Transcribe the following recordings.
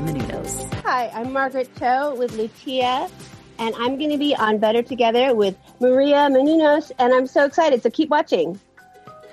Menounos. Hi, I'm Margaret Cho with Lucia, and I'm going to be on Better Together with Maria Menounos, and I'm so excited. So keep watching.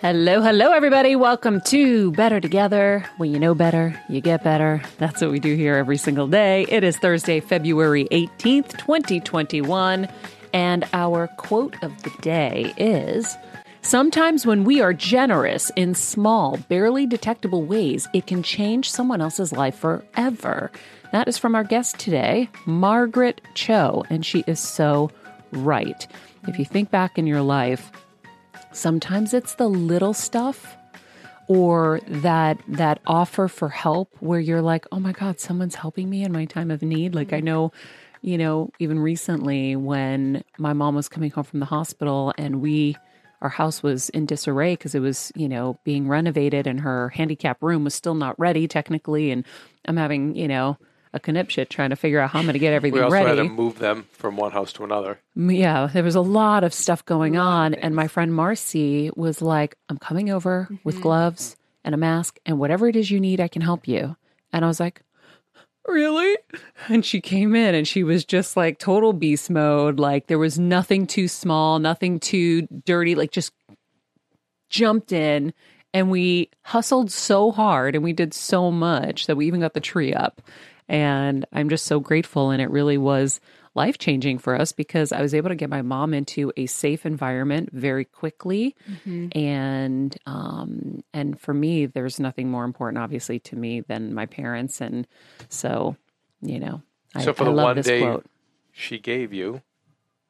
Hello, hello, everybody. Welcome to Better Together. When you know better, you get better. That's what we do here every single day. It is Thursday, February 18th, 2021. And our quote of the day is Sometimes when we are generous in small, barely detectable ways, it can change someone else's life forever. That is from our guest today, Margaret Cho, and she is so right. If you think back in your life, sometimes it's the little stuff or that that offer for help where you're like, "Oh my god, someone's helping me in my time of need." Like I know you know, even recently when my mom was coming home from the hospital and we our house was in disarray because it was, you know, being renovated and her handicap room was still not ready technically. And I'm having, you know, a connipshit trying to figure out how I'm going to get everything We also ready. had to move them from one house to another. Yeah, there was a lot of stuff going on. And my friend Marcy was like, I'm coming over with mm-hmm. gloves and a mask, and whatever it is you need, I can help you. And I was like, Really? And she came in and she was just like total beast mode. Like there was nothing too small, nothing too dirty, like just jumped in And we hustled so hard and we did so much that we even got the tree up. And I'm just so grateful. And it really was life changing for us because I was able to get my mom into a safe environment very quickly. And um, and for me, there's nothing more important, obviously, to me than my parents. And so, you know, I, So for I the love one this day quote. she gave you,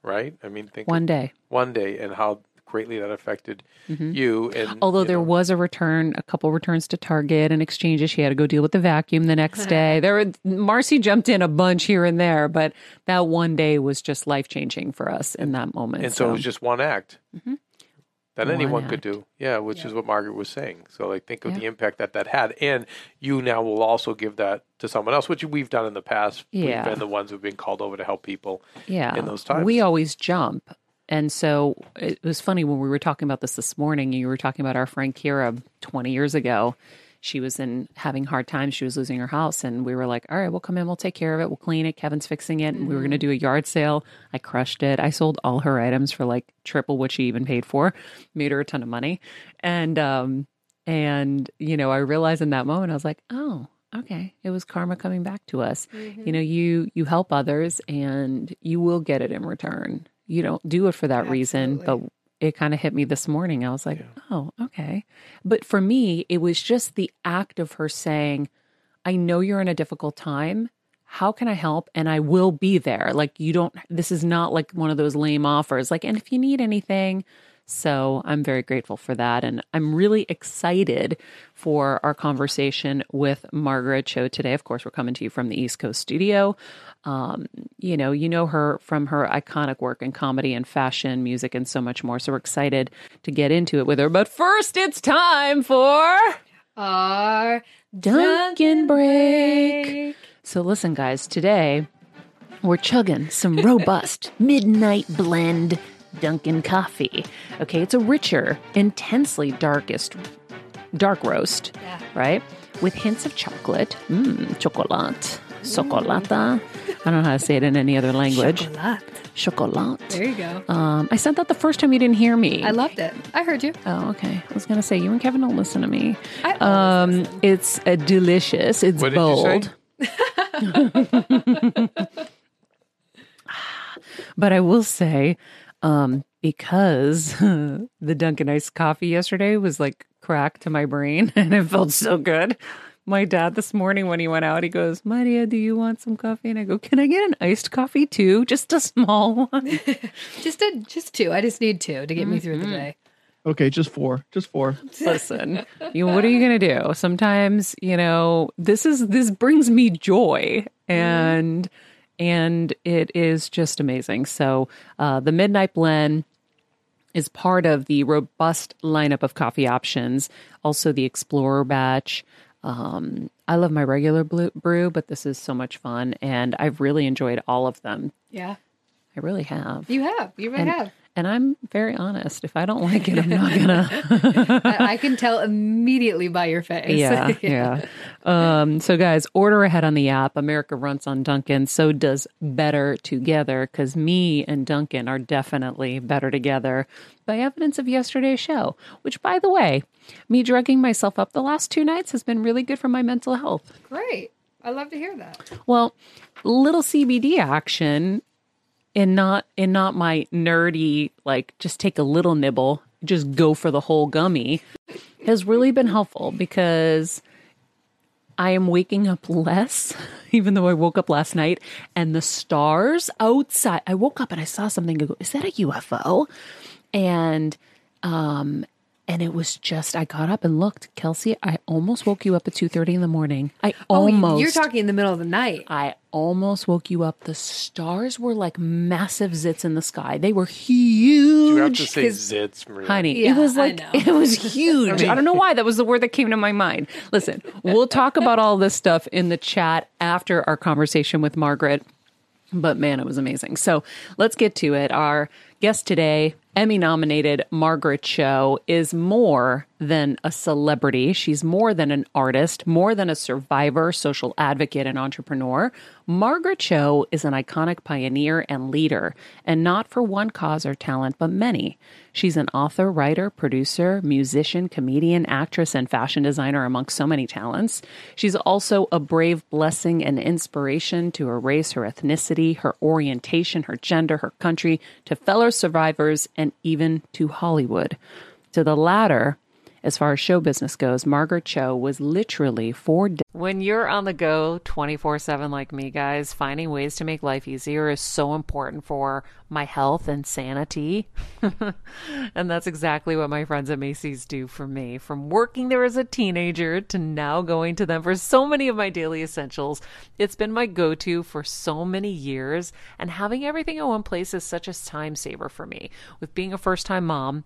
right? I mean, think One day. one day and how greatly that affected Mhm. you. And Although you there know, was a return, a couple returns to Target and exchanges, she had to go deal with the vacuum the next day. There, were, Marcy jumped in a bunch here and there, but that one day was just life changing for us in that moment. and so, it was just one act Mhm. that One anyone could do. Yeah, which is what Margaret was saying. So like, think of Yeah. the impact that that had, and you now will also give that to someone else, which we've done in the past. Yeah. We've been the ones who've been called over to help people. yeah, in those times. we always jump. And so it was funny when we were talking about this this morning. And you were talking about our friend Kira 20 years ago. She was in having hard times. She was losing her house, and we were like, "All right, we'll come in. We'll take care of it. We'll clean it. Kevin's fixing it." And we were going to do a yard sale. I crushed it. I sold all her items for like triple what she even paid for. Made her a ton of money, and um, and you know, I realized in that moment, I was like, "Oh, okay, it was karma coming back to us." You know, you you help others, and you will get it in return. You don't do it for that reason, but it kind of hit me this morning. I was like, oh, okay. But for me, it was just the act of her saying, I know you're in a difficult time. How can I help? And I will be there. Like, you don't, this is not like one of those lame offers. Like, and if you need anything, so I'm very grateful for that. And I'm really excited for our conversation with Margaret Cho today. Of course, we're coming to you from the East Coast studio. Um, you know, you know her from her iconic work in comedy and fashion, music, and so much more. So we're excited to get into it with her. But first, it's time for Our Dunkin' break. So listen, guys, today we're chugging some robust midnight blend Dunkin' coffee. Okay, it's a richer, intensely darkest dark roast, Yeah. right? With hints of chocolate. Mmm, chocolate. Chocolata. I don't know how to say it in any other language. Chocolate. Chocolate. There you go. Um, I said that the first time you didn't hear me. I loved it. I heard you. Oh, okay. I was gonna say you and Kevin don't listen to me. I Um, listen. it's uh, delicious. It's What did you say? bold. but I will say, um, because the Dunkin' iced coffee yesterday was like crack to my brain, and it felt so good. My dad this morning when he went out, he goes, "Maria, do you want some coffee?" And I go, "Can I get an iced coffee too? Just a small one." Just a, just two. I just need two to get me through the day. Okay, just four. Just four. Listen, you what are you going to do? Sometimes, you know, this is this brings me joy and and it is just amazing. So, uh the Midnight Blend is part of the robust lineup of coffee options, also the Explorer batch. Um, I love my regular brew, but this is so much fun, and I've really enjoyed all of them. Yeah. I really have. You have. You really and, have. And I'm very honest. If I don't like it, I'm not gonna. I, I can tell immediately by your face. Yeah, yeah. Um, so, guys, order ahead on the app. America runs on Dunkin'. So does Better Together because me and Dunkin' are definitely better together by evidence of yesterday's show. Which, by the way, me drugging myself up the last two nights has been really good for my mental health. Great. I love to hear that. Well, little CBD action and not and not my nerdy like just take a little nibble, just go for the whole gummy has really been helpful because I am waking up less, even though I woke up last night and the stars outside. I woke up and I saw something. Go, is that a UFO? And um and it was just I got up and looked, Kelsey. I almost woke you up at two thirty in the morning. I oh, almost Oh, you're talking in the middle of the night. I almost woke you up. The stars were like massive zits in the sky. They were huge. You have to say 'Cause- zits, Maria. Honey, Yeah, it was like it was huge. I don't know why that was the word that came to my mind. Listen, we'll talk about all this stuff in the chat after our conversation with Margaret. But man, it was amazing. So let's get to it. Our Guest today, Emmy nominated Margaret Cho, is more than a celebrity. She's more than an artist, more than a survivor, social advocate, and entrepreneur. Margaret Cho is an iconic pioneer and leader, and not for one cause or talent, but many. She's an author, writer, producer, musician, comedian, actress, and fashion designer, amongst so many talents. She's also a brave blessing and inspiration to her race, her ethnicity, her orientation, her gender, her country, to fellow survivors, and even to Hollywood. To the latter, as far as show business goes, Margaret Cho was literally four days. When you're on the go 24 7 like me, guys, finding ways to make life easier is so important for my health and sanity. and that's exactly what my friends at Macy's do for me. From working there as a teenager to now going to them for so many of my daily essentials, it's been my go to for so many years. And having everything in one place is such a time saver for me. With being a first time mom,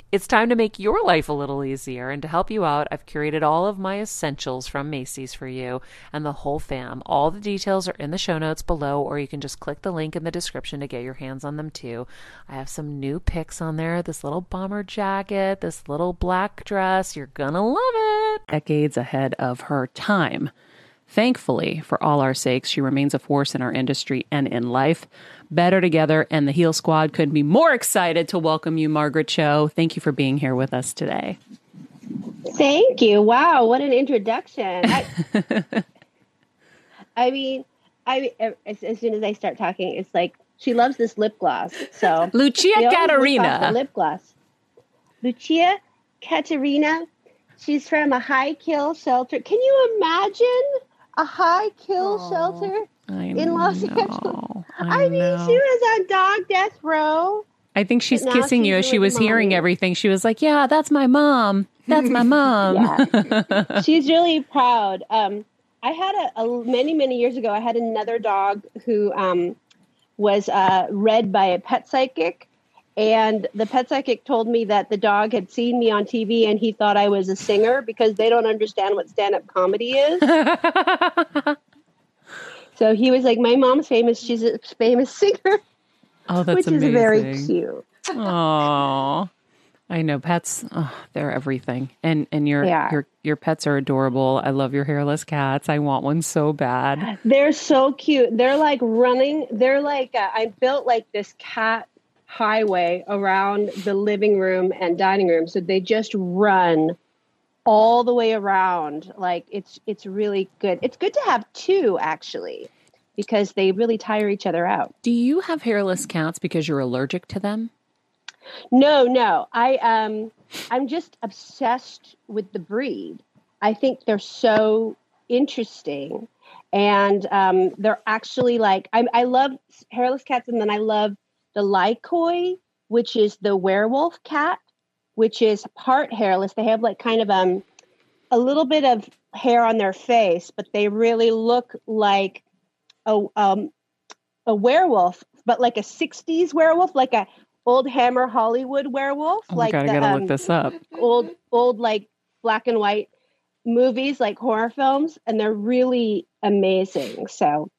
it's time to make your life a little easier. And to help you out, I've curated all of my essentials from Macy's for you and the whole fam. All the details are in the show notes below, or you can just click the link in the description to get your hands on them too. I have some new picks on there this little bomber jacket, this little black dress. You're gonna love it. Decades ahead of her time. Thankfully, for all our sakes, she remains a force in our industry and in life. Better Together and the Heal Squad couldn't be more excited to welcome you, Margaret Cho. Thank you for being here with us today. Thank you. Wow, what an introduction. I, I mean, I as, as, soon as I start talking, it's like she loves this lip gloss. So Lucia Caterina, lip gloss. Lucia Caterina. She's from a high kill shelter. Can you imagine a high kill oh, shelter I in Los Angeles? I, I mean, she was on dog death row. I think she's kissing she's you as she was mommy. hearing everything. She was like, "Yeah, that's my mom. That's my mom." she's really proud. Um, I had a, a, many many years ago. I had another dog who um, was uh, read by a pet psychic, and the pet psychic told me that the dog had seen me on TV and he thought I was a singer because they don't understand what stand up comedy is. so he was like, My mom's famous. She's a famous singer. Oh, that's Which amazing. is very cute. Oh, I know pets. Oh, they're everything, and and your your your pets are adorable. I love your hairless cats. I want one so bad. They're so cute. They're like running. They're like uh, I built like this cat highway around the living room and dining room. So they just run all the way around. Like it's it's really good. It's good to have two actually because they really tire each other out. Do you have hairless cats because you're allergic to them? No, no. I um I'm just obsessed with the breed. I think they're so interesting and um, they're actually like I, I love hairless cats and then I love the Lykoi, which is the werewolf cat, which is part hairless. They have like kind of um a little bit of hair on their face, but they really look like a um a werewolf, but like a '60s werewolf, like a old Hammer Hollywood werewolf. Oh like God, the, I gotta um, look this up. Old old like black and white movies, like horror films, and they're really amazing. So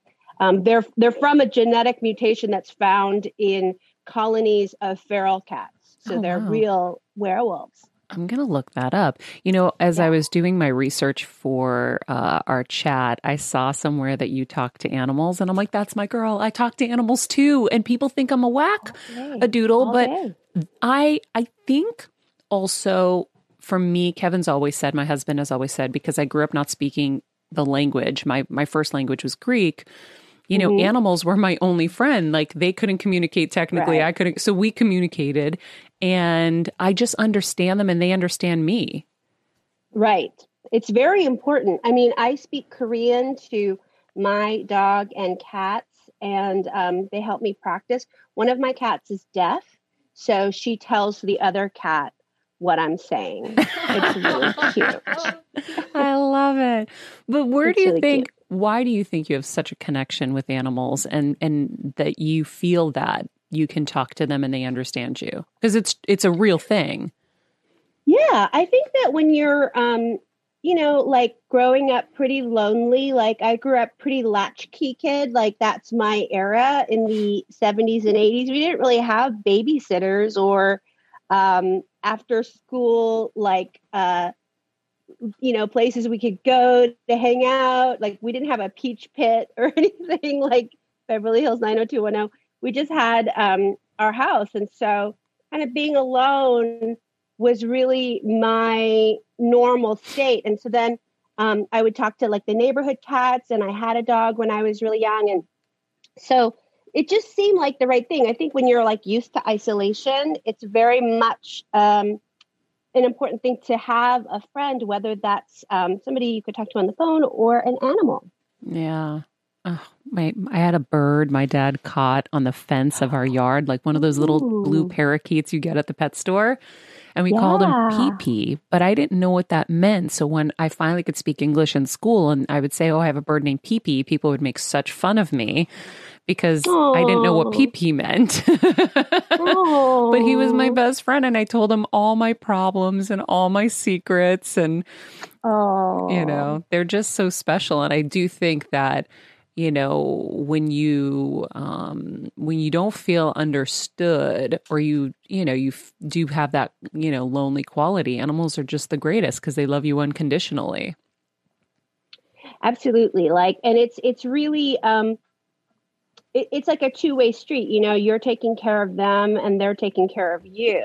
um, they're they're from a genetic mutation that's found in colonies of feral cats. So oh, they're wow. real werewolves. I'm going to look that up. You know, as yeah. I was doing my research for uh, our chat, I saw somewhere that you talk to animals, and I'm like, that's my girl. I talk to animals too. And people think I'm a whack, okay. a doodle. Okay. But I, I think also for me, Kevin's always said, my husband has always said, because I grew up not speaking the language, my, my first language was Greek you know, mm-hmm. animals were my only friend. Like they couldn't communicate technically. Right. I couldn't. So we communicated and I just understand them and they understand me. Right. It's very important. I mean, I speak Korean to my dog and cats, and um, they help me practice. One of my cats is deaf, so she tells the other cat what I'm saying. It's really cute. I love it. But where it's do you really think cute why do you think you have such a connection with animals and and that you feel that you can talk to them and they understand you? Because it's it's a real thing. Yeah, I think that when you're um you know, like growing up pretty lonely, like I grew up pretty latchkey kid, like that's my era in the 70s and 80s. We didn't really have babysitters or um after school like uh you know places we could go to hang out. Like we didn't have a peach pit or anything like beverly hills 90210 we just had um, our house. And so kind of being alone was really my normal state. And so then um, i would talk to like the neighborhood cats and i had a dog when i was really young. And so it just seemed like the right thing. I think when you're like used to isolation it's very much um, an important thing to have a friend, whether that's um, somebody you could talk to on the phone or an animal. Yeah. Oh, my, I had a bird my dad caught on the fence of our yard, like one of those little Ooh. blue parakeets you get at the pet store. And we yeah. called him Pee Pee, but I didn't know what that meant. So when I finally could speak English in school and I would say, Oh, I have a bird named Pee Pee, people would make such fun of me because Aww. I didn't know what pee pee meant. but he was my best friend and I told him all my problems and all my secrets and you know, they're just so special. And I do think that you know when you um when you don't feel understood or you you know you f- do have that you know lonely quality animals are just the greatest because they love you unconditionally. Absolutely. Like and it's it's really um it, it's like a two way street. You know, you're taking care of them and they're taking care of you.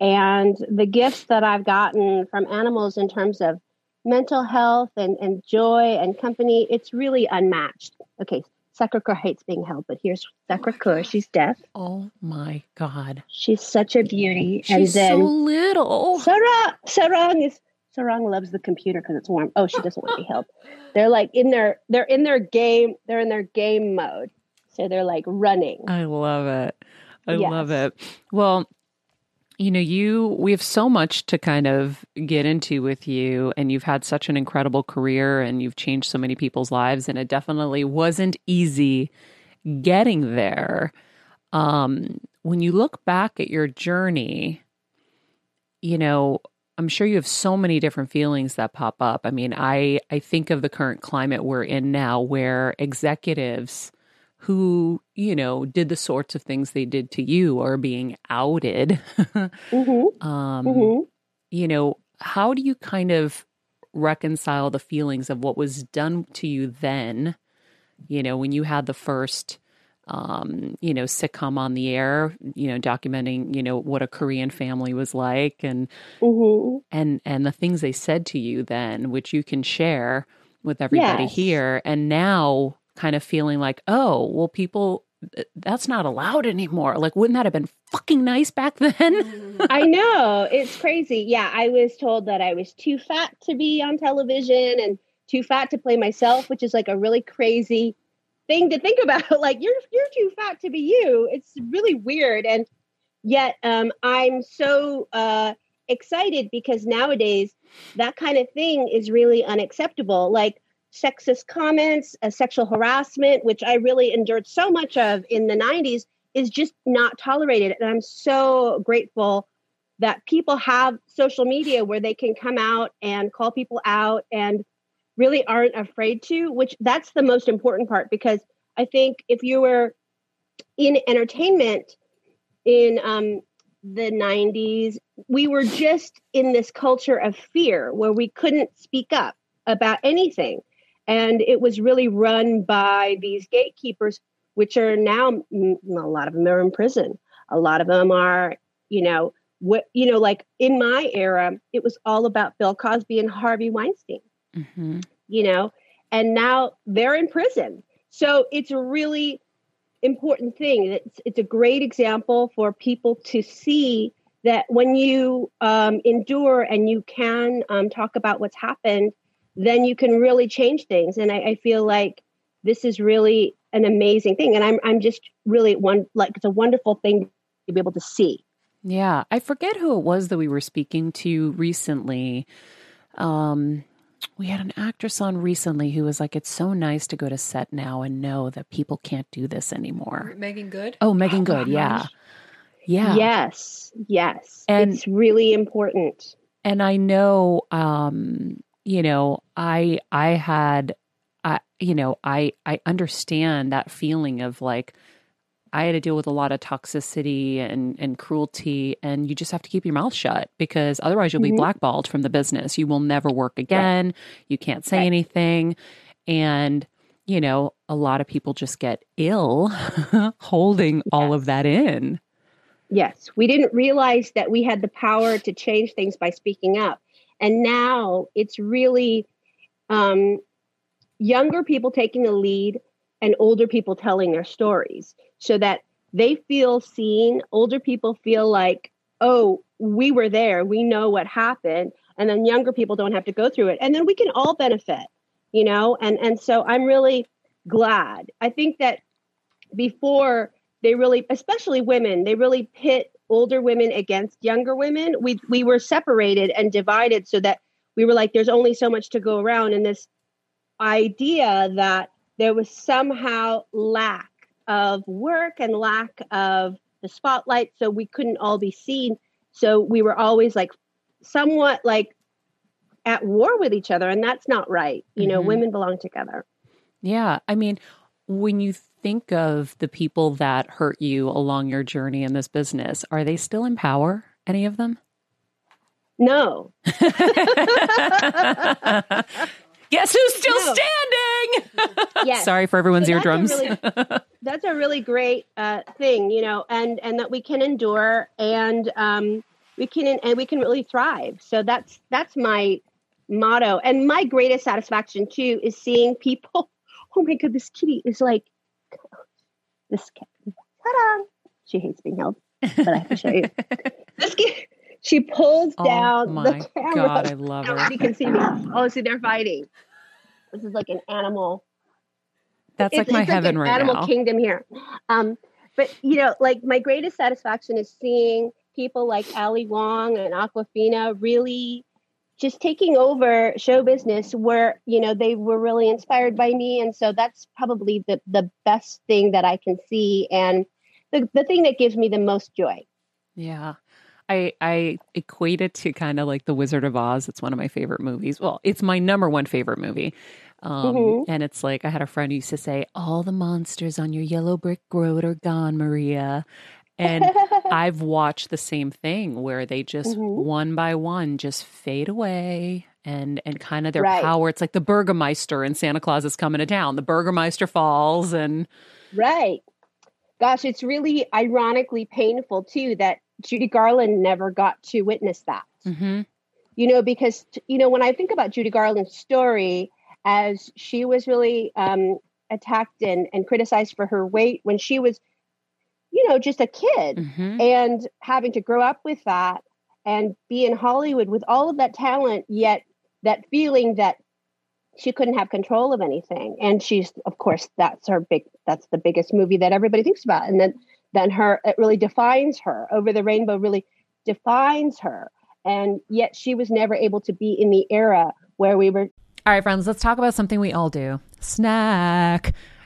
And the gifts that I've gotten from animals in terms of mental health and, and joy and company, it's really unmatched. Okay, Sacre hates being held, but here's Sacre oh She's deaf. Oh my God. She's such a beauty. She's and then, so little. Sarang, Sarang is Sarang loves the computer because it's warm. Oh, she doesn't want to be held. They're like in their they're in their game, they're in their game mode. So they're like running. I love it. I yes. love it. Well, you know, you we have so much to kind of get into with you and you've had such an incredible career and you've changed so many people's lives and it definitely wasn't easy getting there. Um when you look back at your journey, you know, I'm sure you have so many different feelings that pop up. I mean, I I think of the current climate we're in now where executives who, you know, did the sorts of things they did to you are being outed. mm-hmm. Um, mm-hmm. You know, how do you kind of reconcile the feelings of what was done to you then, you know, when you had the first um, you know, sitcom on the air, you know, documenting, you know, what a Korean family was like and mm-hmm. and and the things they said to you then, which you can share with everybody yes. here. And now kind of feeling like, oh, well, people, that's not allowed anymore. Like, wouldn't that have been fucking nice back then? I know. It's crazy. Yeah. I was told that I was too fat to be on television and too fat to play myself, which is like a really crazy thing to think about. like, you're, you're too fat to be you. It's really weird. And yet, um, I'm so, uh, excited because nowadays that kind of thing is really unacceptable. Like sexist comments, uh, sexual harassment, which I really endured so much of in the 90s, is just not tolerated. And I'm so grateful that people have social media where they can come out and call people out and really aren't afraid to, which that's the most important part because I think if you were in entertainment in um, the 90s, we were just in this culture of fear where we couldn't speak up about anything. And it was really run by these gatekeepers, which are now a lot of them are in prison. A lot of them are, you know, what you know, like in my era, it was all about Bill Cosby and Harvey Weinstein. Mm-hmm. You know, and now they're in prison. So it's a really important thing. It's it's a great example for people to see that when you um, endure and you can um, talk about what's happened then you can really change things. And I, I feel like this is really an amazing thing. And I'm I'm just really one like it's a wonderful thing to be able to see. Yeah. I forget who it was that we were speaking to recently. Um we had an actress on recently who was like, "It's so nice to go to set now and know that people can't do this anymore." Meagan Good. Oh, Meagan Good, yeah, yeah, Yes, yes. And- it's really important. and I know, um, you know, I I had, I you know, I I understand that feeling of like. I had to deal with a lot of toxicity and, and cruelty, and you just have to keep your mouth shut because otherwise you'll be Mhm. blackballed from the business. You will never work again. You can't say Right. anything. And, you know, a lot of people just get ill holding all of that in. Yes, we didn't realize that we had the power to change things by speaking up. And now it's really um, younger people taking the lead and older people telling their stories so that they feel seen. Older people feel like, oh, we were there, we know what happened. And then younger people don't have to go through it. And then we can all benefit, you know? And, and so I'm really glad. I think that before they really especially women they really pit older women against younger women we we were separated and divided so that we were like there's only so much to go around and this idea that there was somehow lack of work and lack of the spotlight so we couldn't all be seen so we were always like somewhat like at war with each other and that's not right you know Mhm. women belong together Yeah. I mean, when you think of the people that hurt you along your journey in this business, are they still in power? Any of them? no Guess who's still No. standing? Yes. Sorry for everyone's So that's a eardrums. really- that's a really great uh, thing, you know, and and that we can endure and um, we can and we can really thrive. So that's that's my motto, and my greatest satisfaction too is seeing people. Oh my god, this kitty is like this cat. Ta-da! She hates being held, but I have to show you. This kitty, she pulls oh down the camera. God, I love her. Nobody can see me. Oh, see, they're fighting. This is like an animal That's like it's- my it's heaven an right animal now. kingdom here. Um, but you know, like my greatest satisfaction is seeing people like Ali Wong and Awkwafina really just taking over show business where you know they were really inspired by me and so that's probably the the best thing that i can see and the, the thing that gives me the most joy Yeah. I I equate it to kind of like The Wizard of Oz. It's one of my favorite movies. Well, it's my number one favorite movie. Um, Mhm. And it's like I had a friend who used to say, "All the monsters on your yellow brick road are gone, Maria." And I've watched the same thing where they just Mhm. one by one just fade away and and kind of their Right. power. It's like the Burgermeister and Santa Claus is coming to town. The Burgermeister falls and right gosh it's really ironically painful too that judy garland never got to witness that Mhm. you know because you know when i think about judy garland's story as she was really um, attacked and, and criticized for her weight when she was you know just a kid Mhm. and having to grow up with that and be in hollywood with all of that talent yet that feeling that she couldn't have control of anything. And she's of course that's her big that's the biggest movie that everybody thinks about. And then then her it really defines her. Over the rainbow really defines her. And yet she was never able to be in the era where we were. All right, friends, let's talk about something we all do. Snack.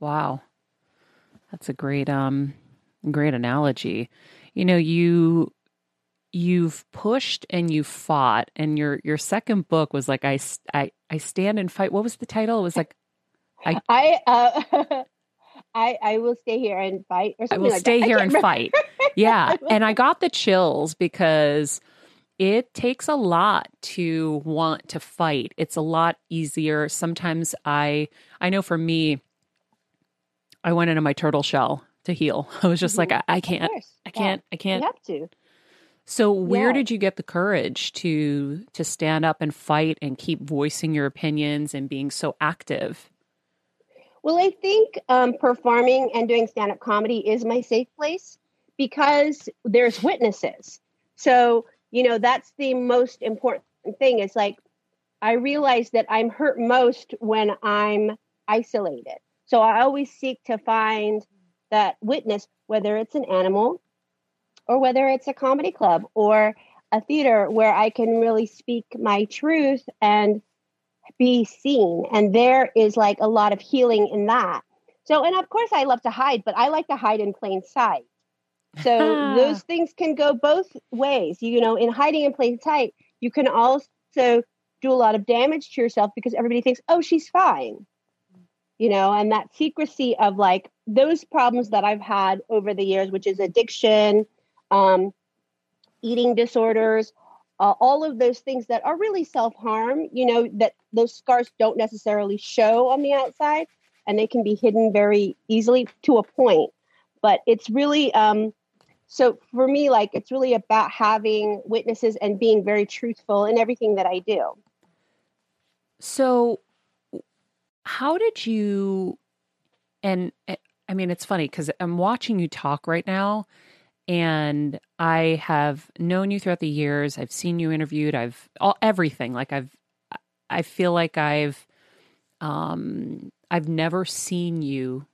Wow. That's a great um great analogy. You know, you you've pushed and you've fought and your your second book was like I I I stand and fight. What was the title? It was like I I uh, I I will stay here and fight or I something will like stay that. I here and remember. fight. Yeah. And I got the chills because it takes a lot to want to fight. It's a lot easier. Sometimes I I know for me I went into my turtle shell to heal. I was just like I, I can't. I can't I can't. You have to. So where Yeah. did you get the courage to to stand up and fight and keep voicing your opinions and being so active? Well, I think um, performing and doing stand up comedy is my safe place because there's witnesses. So, you know, that's the most important thing. It's like I realize that I'm hurt most when I'm isolated. So I always seek to find that witness, whether it's an animal or whether it's a comedy club or a theater where I can really speak my truth and be seen. And there is like a lot of healing in that. So, and of course, I love to hide, but I like to hide in plain sight. So, those things can go both ways. You know, in hiding in plain sight, you can also do a lot of damage to yourself because everybody thinks, oh, she's fine. You know, and that secrecy of like those problems that I've had over the years, which is addiction, um, eating disorders, uh, all of those things that are really self harm, you know, that those scars don't necessarily show on the outside and they can be hidden very easily to a point. But it's really, um, so for me, like, it's really about having witnesses and being very truthful in everything that I do. So, how did you? And eh, I mean, it's funny because I'm watching you talk right now, and I have known you throughout the years. I've seen you interviewed. I've all everything. Like I've, I feel like I've, um, I've never seen you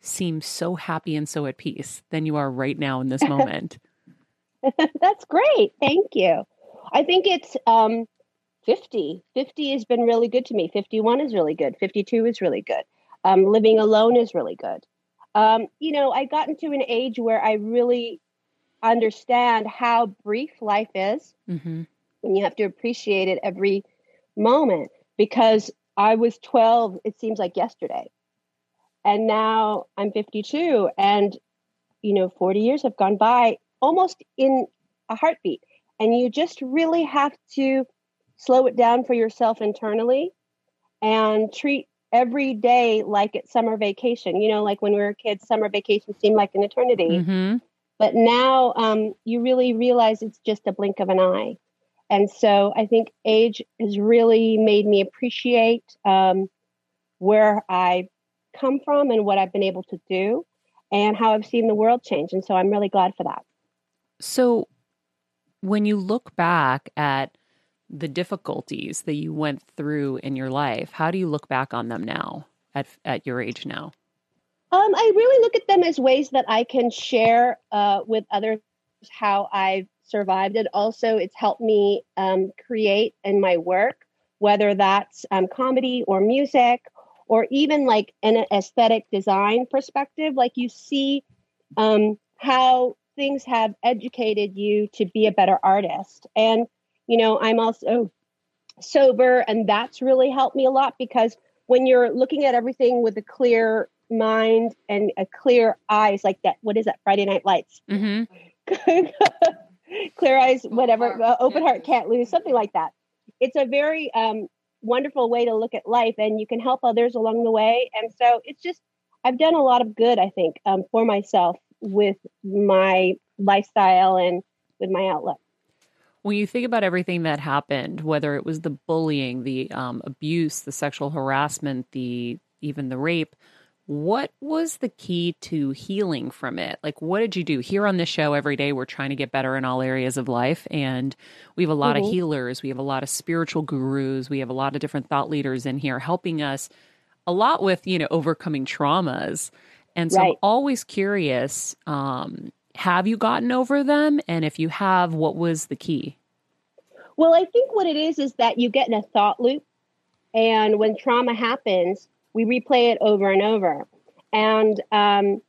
seem so happy and so at peace than you are right now in this moment. That's great. Thank you. I think it's um, 50. 50 has been really good to me. 51 is really good. 52 is really good. Um, living alone is really good. Um, you know, I got into an age where I really understand how brief life is hmm and you have to appreciate it every moment because I was 12, it seems like yesterday. And now I'm 52 and you know 40 years have gone by almost in a heartbeat and you just really have to slow it down for yourself internally and treat every day like it's summer vacation. You know, like when we were kids, summer vacation seemed like an eternity. hmm But now um, you really realize it's just a blink of an eye. And so I think age has really made me appreciate um, where I come from and what I've been able to do and how I've seen the world change. And so I'm really glad for that. So, when you look back at the difficulties that you went through in your life, how do you look back on them now at at your age now? Um, I really look at them as ways that I can share uh, with others how I've survived. And also, it's helped me um, create in my work, whether that's um, comedy or music or even like an aesthetic design perspective. Like you see um, how things have educated you to be a better artist. And, you know, I'm also sober, and that's really helped me a lot because when you're looking at everything with a clear mind and a clear eyes like that what is that friday night lights? Mm-hmm. clear eyes whatever uh, open heart can't lose something like that. It's a very um, wonderful way to look at life and you can help others along the way and so it's just i've done a lot of good i think um, for myself with my lifestyle and with my outlook When you think about everything that happened, whether it was the bullying, the um, abuse, the sexual harassment, the even the rape, what was the key to healing from it? Like, what did you do? Here on this show, every day, we're trying to get better in all areas of life. And we have a lot of Mhm. healers, we have a lot of spiritual gurus, we have a lot of different thought leaders in here helping us a lot with, you know, overcoming traumas. And so I'm always curious um, have you gotten over them? And if you have, what was the key? Well, I think what it is is that you get in a thought loop, and when trauma happens, we replay it over and over, and um,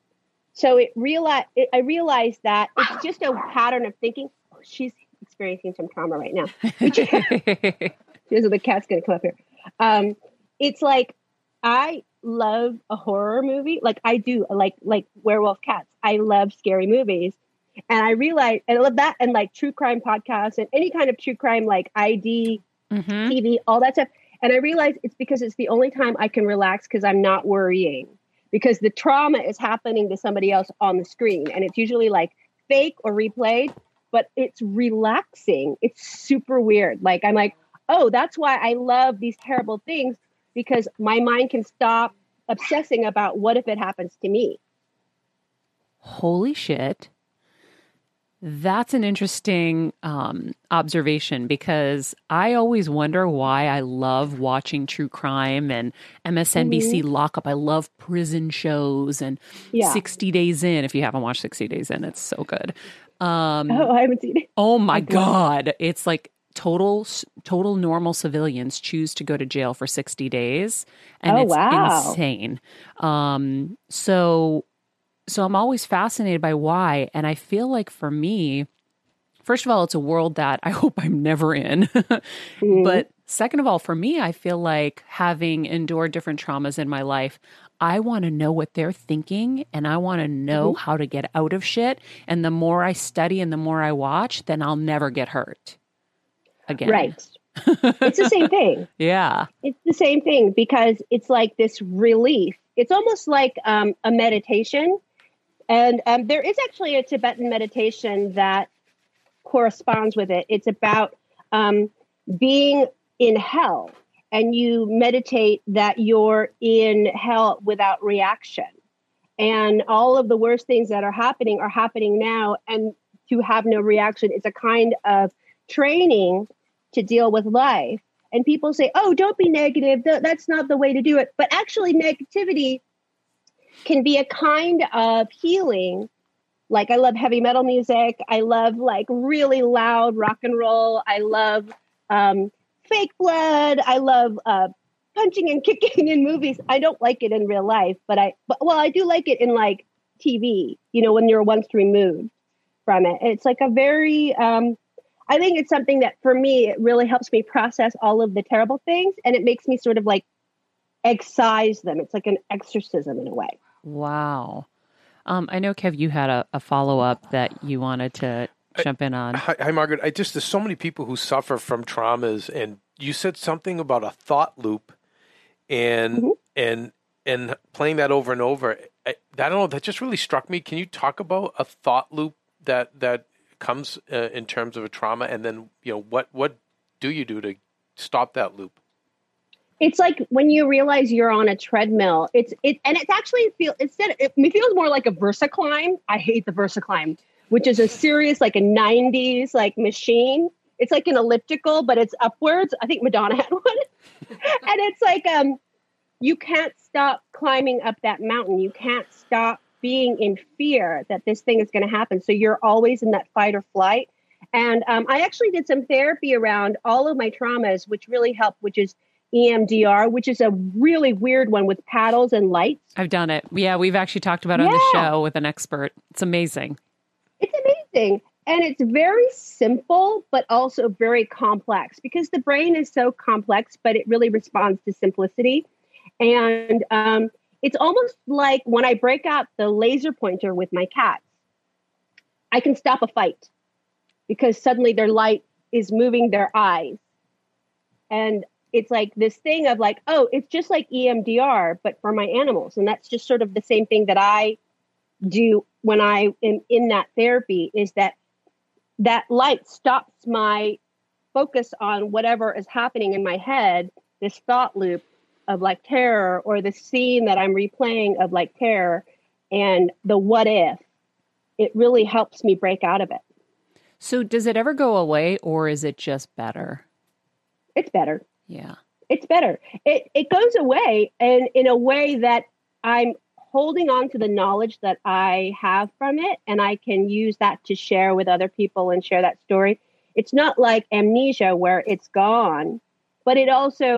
so it realize it, I realized that it's just a pattern of thinking. Oh, she's experiencing some trauma right now. Here's the cat's gonna come up here. Um, it's like I love a horror movie. Like I do, like like werewolf cats. I love scary movies. And I realize and I love that and like true crime podcasts and any kind of true crime like ID, mm-hmm. TV, all that stuff. And I realize it's because it's the only time I can relax because I'm not worrying. Because the trauma is happening to somebody else on the screen. And it's usually like fake or replayed, but it's relaxing. It's super weird. Like I'm like, oh, that's why I love these terrible things because my mind can stop obsessing about what if it happens to me. Holy shit. That's an interesting um, observation because I always wonder why I love watching true crime and MSNBC mm-hmm. lockup. I love prison shows and yeah. 60 Days In. If you haven't watched 60 Days In, it's so good. Um, oh, I haven't seen it. Oh my God. It's like total total normal civilians choose to go to jail for 60 days and oh, it's wow. insane um so so i'm always fascinated by why and i feel like for me first of all it's a world that i hope i'm never in mm-hmm. but second of all for me i feel like having endured different traumas in my life I want to know what they're thinking and I want to know mm-hmm. how to get out of shit. And the more I study and the more I watch, then I'll never get hurt again. Right. it's the same thing. Yeah. It's the same thing because it's like this relief. It's almost like um, a meditation. And um, there is actually a Tibetan meditation that corresponds with it. It's about um, being in hell and you meditate that you're in hell without reaction. And all of the worst things that are happening are happening now. And to have no reaction is a kind of training to deal with life. And people say, oh, don't be negative. That's not the way to do it. But actually, negativity can be a kind of healing. Like, I love heavy metal music. I love like really loud rock and roll. I love um, fake blood. I love uh, punching and kicking in movies. I don't like it in real life, but I, but, well, I do like it in like TV, you know, when you're once removed from it. It's like a very, um, I think it's something that for me, it really helps me process all of the terrible things and it makes me sort of like excise them. It's like an exorcism in a way. Wow. Um, I know, Kev, you had a, a follow up that you wanted to jump in on. Hi, hi, Margaret. I just, there's so many people who suffer from traumas, and you said something about a thought loop and, mm-hmm. and, and playing that over and over. I, I don't know. That just really struck me. Can you talk about a thought loop that, that comes uh, in terms of a trauma, and then you know what what do you do to stop that loop? It's like when you realize you're on a treadmill. It's it, and it's actually feel instead it, it feels more like a Versa climb. I hate the Versa climb, which is a serious like a '90s like machine. It's like an elliptical, but it's upwards. I think Madonna had one, and it's like um, you can't stop climbing up that mountain. You can't stop being in fear that this thing is going to happen. So you're always in that fight or flight. And um, I actually did some therapy around all of my traumas, which really helped, which is EMDR, which is a really weird one with paddles and lights. I've done it. Yeah, we've actually talked about it yeah. on the show with an expert. It's amazing. It's amazing. And it's very simple, but also very complex because the brain is so complex, but it really responds to simplicity. And um, it's almost like when I break out the laser pointer with my cats, I can stop a fight because suddenly their light is moving their eyes. And it's like this thing of like, oh, it's just like EMDR, but for my animals. And that's just sort of the same thing that I do when I am in that therapy is that that light stops my focus on whatever is happening in my head, this thought loop, of like terror or the scene that I'm replaying of like terror and the what if, it really helps me break out of it. So does it ever go away or is it just better? It's better. Yeah. It's better. It it goes away and in a way that I'm holding on to the knowledge that I have from it and I can use that to share with other people and share that story. It's not like amnesia where it's gone, but it also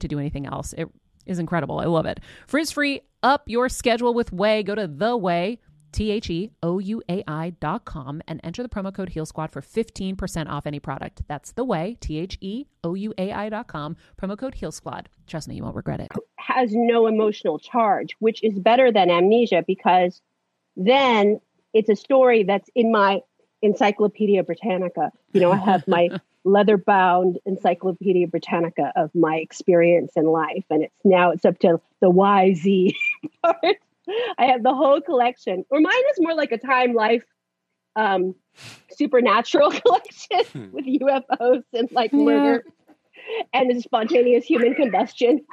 to do anything else. It is incredible. I love it. Frizz free, up your schedule with Ouai. Go to the Ouai. T H E O U A I dot com and enter the promo code Heal Squad for 15% off any product. That's the Ouai, T H E O U A I dot com, promo code Heal Squad. Trust me, you won't regret it. Has no emotional charge, which is better than amnesia because then it's a story that's in my Encyclopedia Britannica. You know, I have my leather bound Encyclopedia Britannica of my experience in life, and it's now it's up to the YZ part. I have the whole collection. Or mine is more like a time life um supernatural collection with UFOs and like murder and spontaneous human combustion.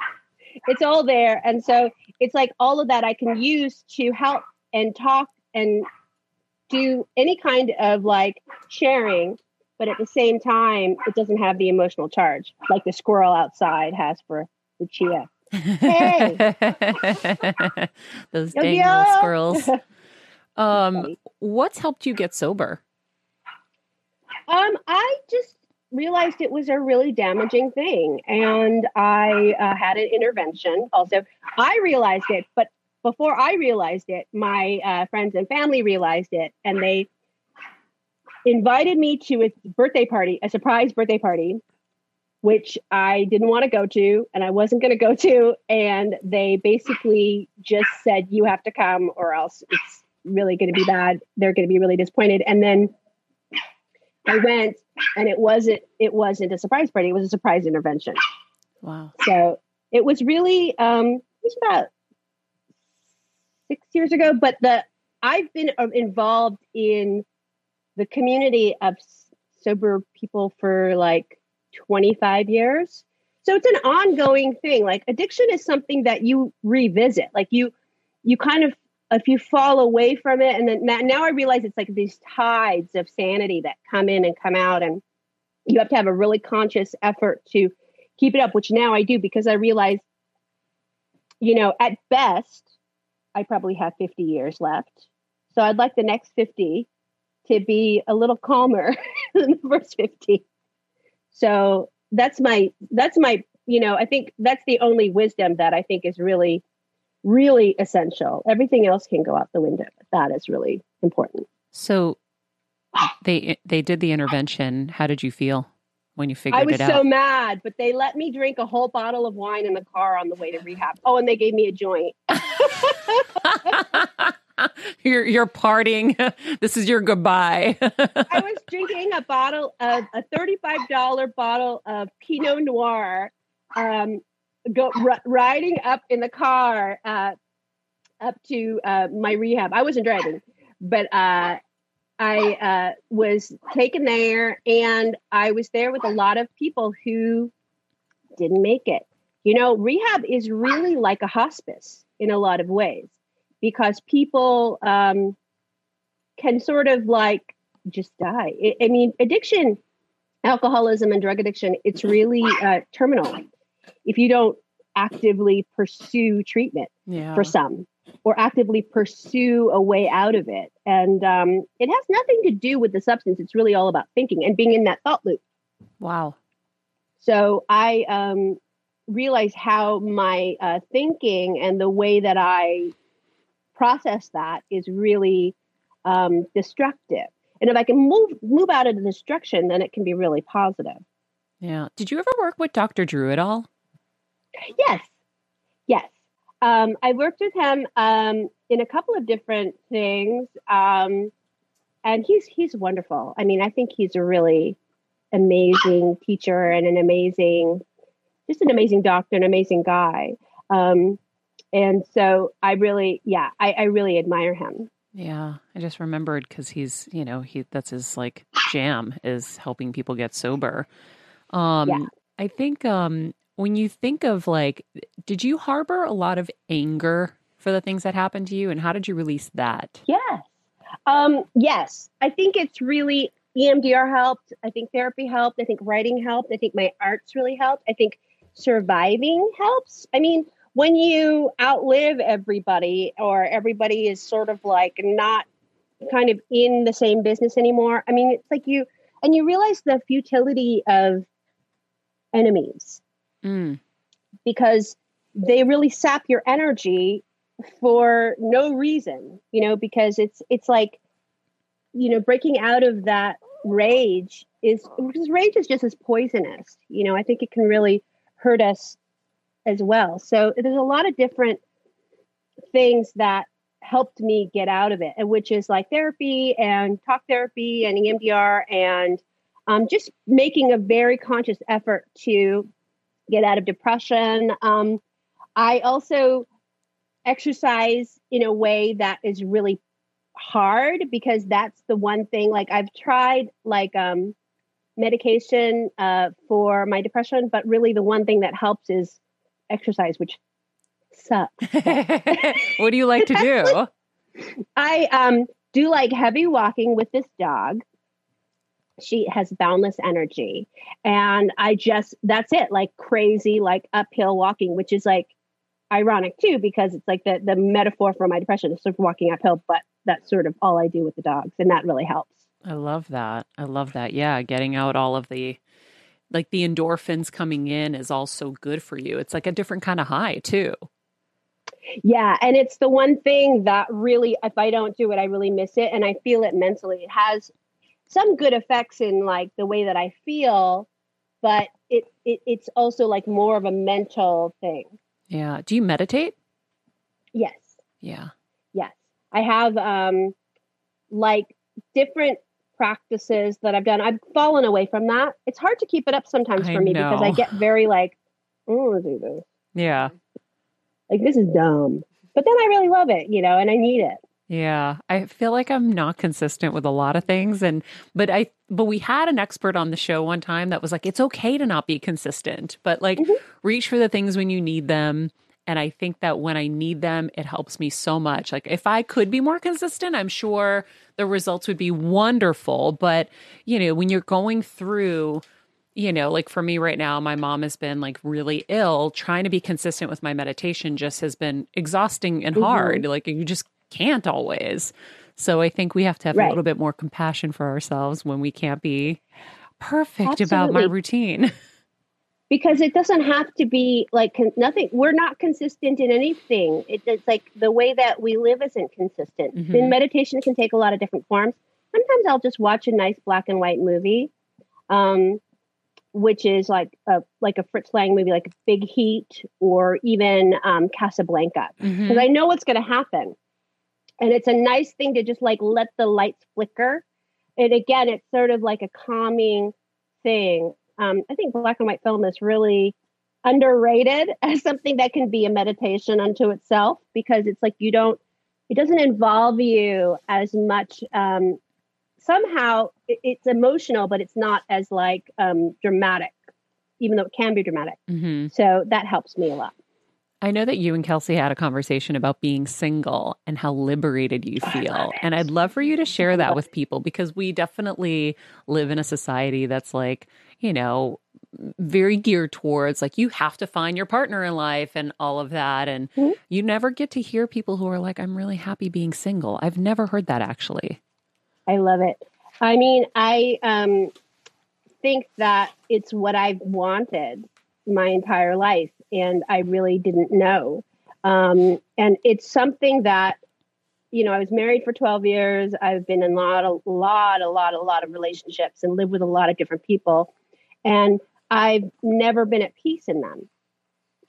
It's all there. And so it's like all of that I can use to help and talk and do any kind of like sharing, but at the same time, it doesn't have the emotional charge like the squirrel outside has for the chia. Hey. Those dang yo. little squirrels. Um, what's helped you get sober? Um, I just realized it was a really damaging thing, and I uh, had an intervention. Also, I realized it, but before I realized it, my uh, friends and family realized it, and they invited me to a birthday party, a surprise birthday party, which I didn't want to go to, and I wasn't going to go to, and they basically just said, "You have to come, or else it's really going to be bad. They're going to be really disappointed." And then I went and it wasn't it wasn't a surprise party, it was a surprise intervention. Wow. So it was really um it was about six years ago, but the I've been uh, involved in the community of sober people for like 25 years. So it's an ongoing thing. Like addiction is something that you revisit. Like you you kind of if you fall away from it and then now, I realize it's like these tides of sanity that come in and come out and you have to have a really conscious effort to keep it up, which now I do because I realize, you know, at best, I probably have 50 years left. So I'd like the next 50 to be a little calmer than the first 50. So that's my, that's my, you know, I think that's the only wisdom that I think is really, really essential. Everything else can go out the window. But that is really important. So they they did the intervention. How did you feel when you figured it out? I was so mad, but they let me drink a whole bottle of wine in the car on the way to rehab. Oh, and they gave me a joint. you're you're parting. this is your goodbye. I was drinking a bottle of a thirty-five dollar bottle of Pinot Noir, um, go r- riding up in the car uh, up to uh, my rehab. I wasn't driving, but uh, I uh, was taken there, and I was there with a lot of people who didn't make it. You know, rehab is really like a hospice in a lot of ways because people um, can sort of like just die. I, I mean, addiction, alcoholism, and drug addiction, it's really uh, terminal if you don't actively pursue treatment yeah. for some or actively pursue a way out of it. And um, it has nothing to do with the substance. It's really all about thinking and being in that thought loop. Wow. So I um, realized how my uh, thinking and the way that I process that is really um, destructive. And if I can move move out of the destruction, then it can be really positive. Yeah. Did you ever work with Dr. Drew at all? Yes, yes. Um, I worked with him um, in a couple of different things, um, and he's he's wonderful. I mean, I think he's a really amazing teacher and an amazing, just an amazing doctor, an amazing guy. Um, and so I really, yeah, I, I really admire him. Yeah, I just remembered because he's, you know, he that's his like jam is helping people get sober. Um, Yeah. I think um, when you think of like, did you harbor a lot of anger for the things that happened to you, and how did you release that? Yes. Um, yes. I think it's really EMDR helped. I think therapy helped. I think writing helped. I think my arts really helped. I think surviving helps. I mean, when you outlive everybody or everybody is sort of like not kind of in the same business anymore, I mean, it's like you and you realize the futility of enemies. Mm, because they really sap your energy for no reason you know because it's it's like you know breaking out of that rage is because rage is just as poisonous you know i think it can really hurt us as well so there's a lot of different things that helped me get out of it which is like therapy and talk therapy and emdr and um, just making a very conscious effort to get out of depression. Um, I also exercise in a way that is really hard because that's the one thing like I've tried like um, medication uh, for my depression, but really the one thing that helps is exercise, which sucks. what do you like to do? I um, do like heavy walking with this dog. She has boundless energy. And I just, that's it, like crazy, like uphill walking, which is like ironic too, because it's like the, the metaphor for my depression is sort of walking uphill, but that's sort of all I do with the dogs. And that really helps. I love that. I love that. Yeah, getting out all of the like the endorphins coming in is also good for you. It's like a different kind of high too. Yeah. And it's the one thing that really, if I don't do it, I really miss it. And I feel it mentally. It has some good effects in like the way that I feel, but it, it it's also like more of a mental thing. Yeah. Do you meditate? Yes. Yeah. Yes. I have um like different practices that I've done. I've fallen away from that. It's hard to keep it up sometimes I for me because I get very like, I don't want to do this. Yeah. Like this is dumb. But then I really love it, you know, and I need it. Yeah, I feel like I'm not consistent with a lot of things and but I but we had an expert on the show one time that was like it's okay to not be consistent, but like Mhm. reach for the things when you need them. And I think that when I need them, it helps me so much. Like if I could be more consistent, I'm sure the results would be wonderful, but you know, when you're going through you know, like for me right now, my mom has been like really ill. Trying to be consistent with my meditation just has been exhausting and Mhm. hard. Like you just can't always. So I think we have to have a little bit more compassion for ourselves when we can't be perfect about my routine. because it doesn't have to be like con- nothing we're not consistent in anything. It, it's like the way that we live isn't consistent. Mhm. then meditation can take a lot of different forms. Sometimes i'll just watch a nice black and white movie um, which is like a like a fritz lang movie like big heat or even um, casablanca. Because i know what's going to happen. And it's a nice thing to just like let the lights flicker. And again it's sort of like a calming thing um, i think black and white film is really underrated as something that can be a meditation unto itself because it's like you don't it doesn't involve you as much um, somehow it, it's emotional but it's not as like um, dramatic even though it can be dramatic Mhm. so that helps me a lot I know that you and Kelsey had a conversation about being single and how liberated you feel. And I'd love for you to share that with people because we definitely live in a society that's like, you know, very geared towards like you have to find your partner in life and all of that. And Mhm. you never get to hear people who are like, I'm really happy being single. I've never heard that actually. I love it. I mean, I um, think that it's what I've wanted my entire life, and I really didn't know. Um, and it's something that, you know, I was married for 12 years. I've been in a lot, a lot, a lot, a lot of relationships and lived with a lot of different people. And I've never been at peace in them.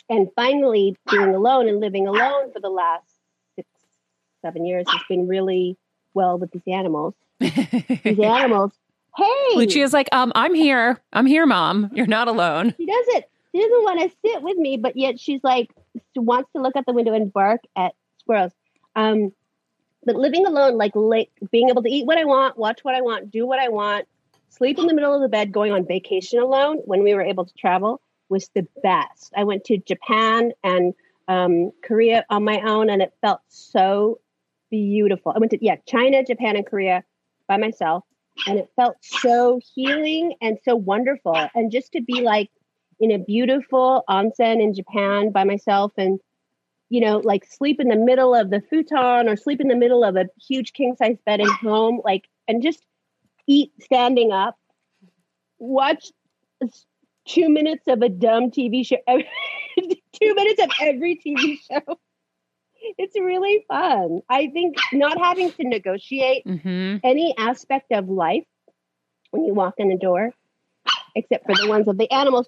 And finally, being alone and living alone for the last six, seven years has been really well with these animals. These animals, hey, Lucia's like, um, I'm here. I'm here, mom. You're not alone. she doesn't she doesn't want to sit with me, but yet she's like wants to look out the window and bark at squirrels. Um, but living alone, like like being able to eat what I want, watch what I want, do what I want, sleep in the middle of the bed, going on vacation alone when we were able to travel was the best. I went to Japan and um, Korea on my own, and it felt so beautiful. I went to yeah China, Japan, and Korea by myself, and it felt so healing and so wonderful. And just to be like in a beautiful onsen in Japan by myself and you know, like sleep in the middle of the futon or sleep in the middle of a huge king size bed at home, like, and just eat standing up, watch two minutes of a dumb TV show, two minutes of every TV show. It's really fun. I think not having to negotiate Mm-hmm. any aspect of life when you walk in the door, except for the ones of the animals.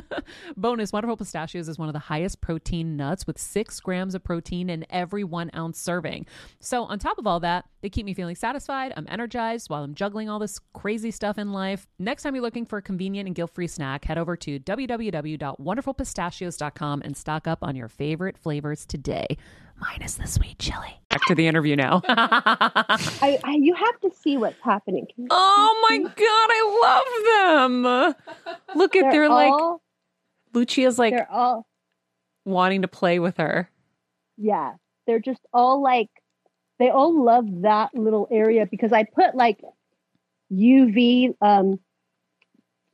Bonus Wonderful Pistachios is one of the highest protein nuts with six grams of protein in every one ounce serving. So, on top of all that, they keep me feeling satisfied. I'm energized while I'm juggling all this crazy stuff in life. Next time you're looking for a convenient and guilt free snack, head over to www.wonderfulpistachios.com and stock up on your favorite flavors today, minus the sweet chili. Back to the interview now. I, I you have to see what's happening. Can you- oh my God, I love them. Look at, they're, like, all, Lucia's like they're all wanting to play with her. yeah they're just all like they all love that little area because i put like uv um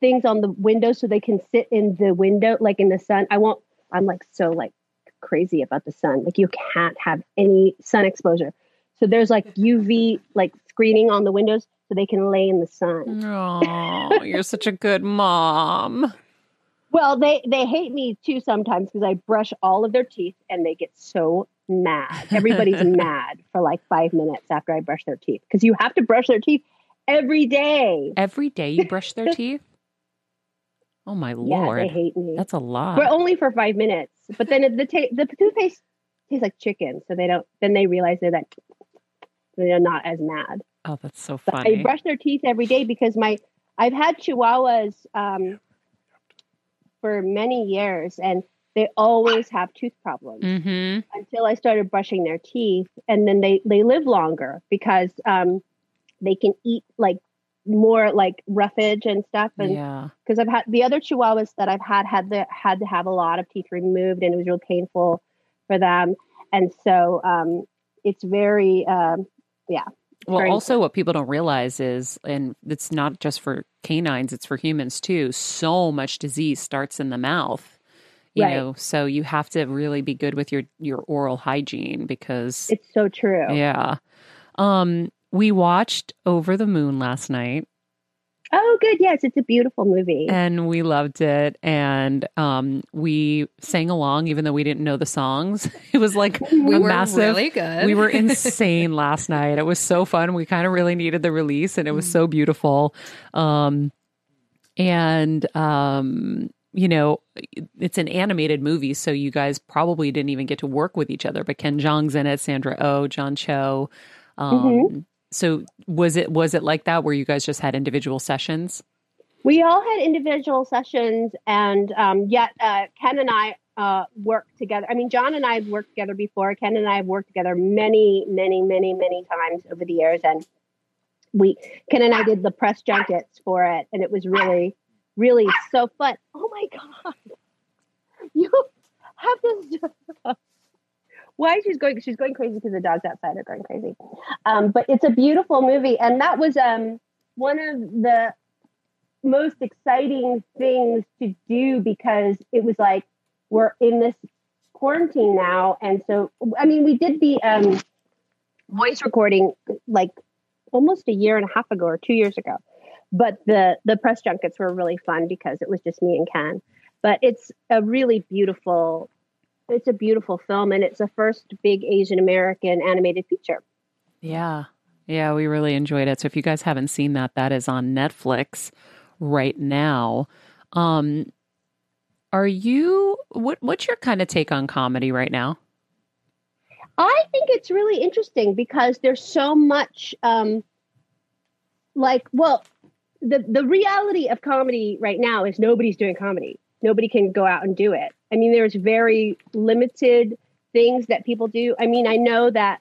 things on the window so they can sit in the window like in the sun i won't i'm like so like crazy about the sun like you can't have any sun exposure so there's like uv like screening on the windows so they can lay in the sun Oh, you're such a good mom. Well, they they hate me too sometimes because I brush all of their teeth and they get so mad. Everybody's mad for like five minutes after I brush their teeth because you have to brush their teeth every day. Every day you brush their teeth? Oh my Yeah, lord. they hate me, That's a lot. but only for five minutes. But then the ta- the toothpaste tastes like chicken, so they don't. Then they realize they're that they're not as mad. oh, that's so But funny. I brush their teeth every day because my I've had Chihuahuas um, for many years, and they always have tooth problems. mm-hmm. until I started brushing their teeth, and then they they live longer because um, they can eat like more like roughage and stuff. And Yeah. because I've had the other Chihuahuas that I've had had the had to have a lot of teeth removed, and it was real painful for them. And so um, it's very um, yeah. Well, very also what people don't realize is, and it's not just for canines, it's for humans too. So much disease starts in the mouth. You Right. know, so you have to really be good with your your oral hygiene because It's so true. yeah. Um we watched Over the Moon last night Oh, good. Yes, it's a beautiful movie. and we loved it and um we sang along even though we didn't know the songs. It was like We a were massive really good. we were insane last night. It was so fun. We kind of really needed the release and it was so beautiful. Um and um you know, it's an animated movie, so you guys probably didn't even get to work with each other. But Ken Jeong's in it, Sandra Oh, John Cho. Um, So was it was it like that where you guys just had individual sessions? We all had individual sessions, and um, yet uh, Ken and I uh, worked together. I mean, John and I have worked together before. Ken and I have worked together many, many, many, many times over the years, and we Ken and I did the press junkets for it, and it was really, really so fun. Oh my god, you have this. Why she's going? She's going crazy because the dogs outside are going crazy. Um, but it's a beautiful movie, and that was um, one of the most exciting things to do because it was like we're in this quarantine now, and so I mean, we did the um, voice recording like almost a year and a half ago or two years ago, but the the press junkets were really fun because it was just me and Ken. But it's a really beautiful, it's a beautiful film, and it's the first big Asian American animated feature. Yeah, yeah, we really enjoyed it. So if you guys haven't seen that, that is on Netflix right now. Um, are you what? What's your kind of take on comedy right now? I think it's really interesting because there's so much, um, like, well, the the reality of comedy right now is nobody's doing comedy. Nobody can go out and do it. I mean, there's very limited things that people do. I mean, I know that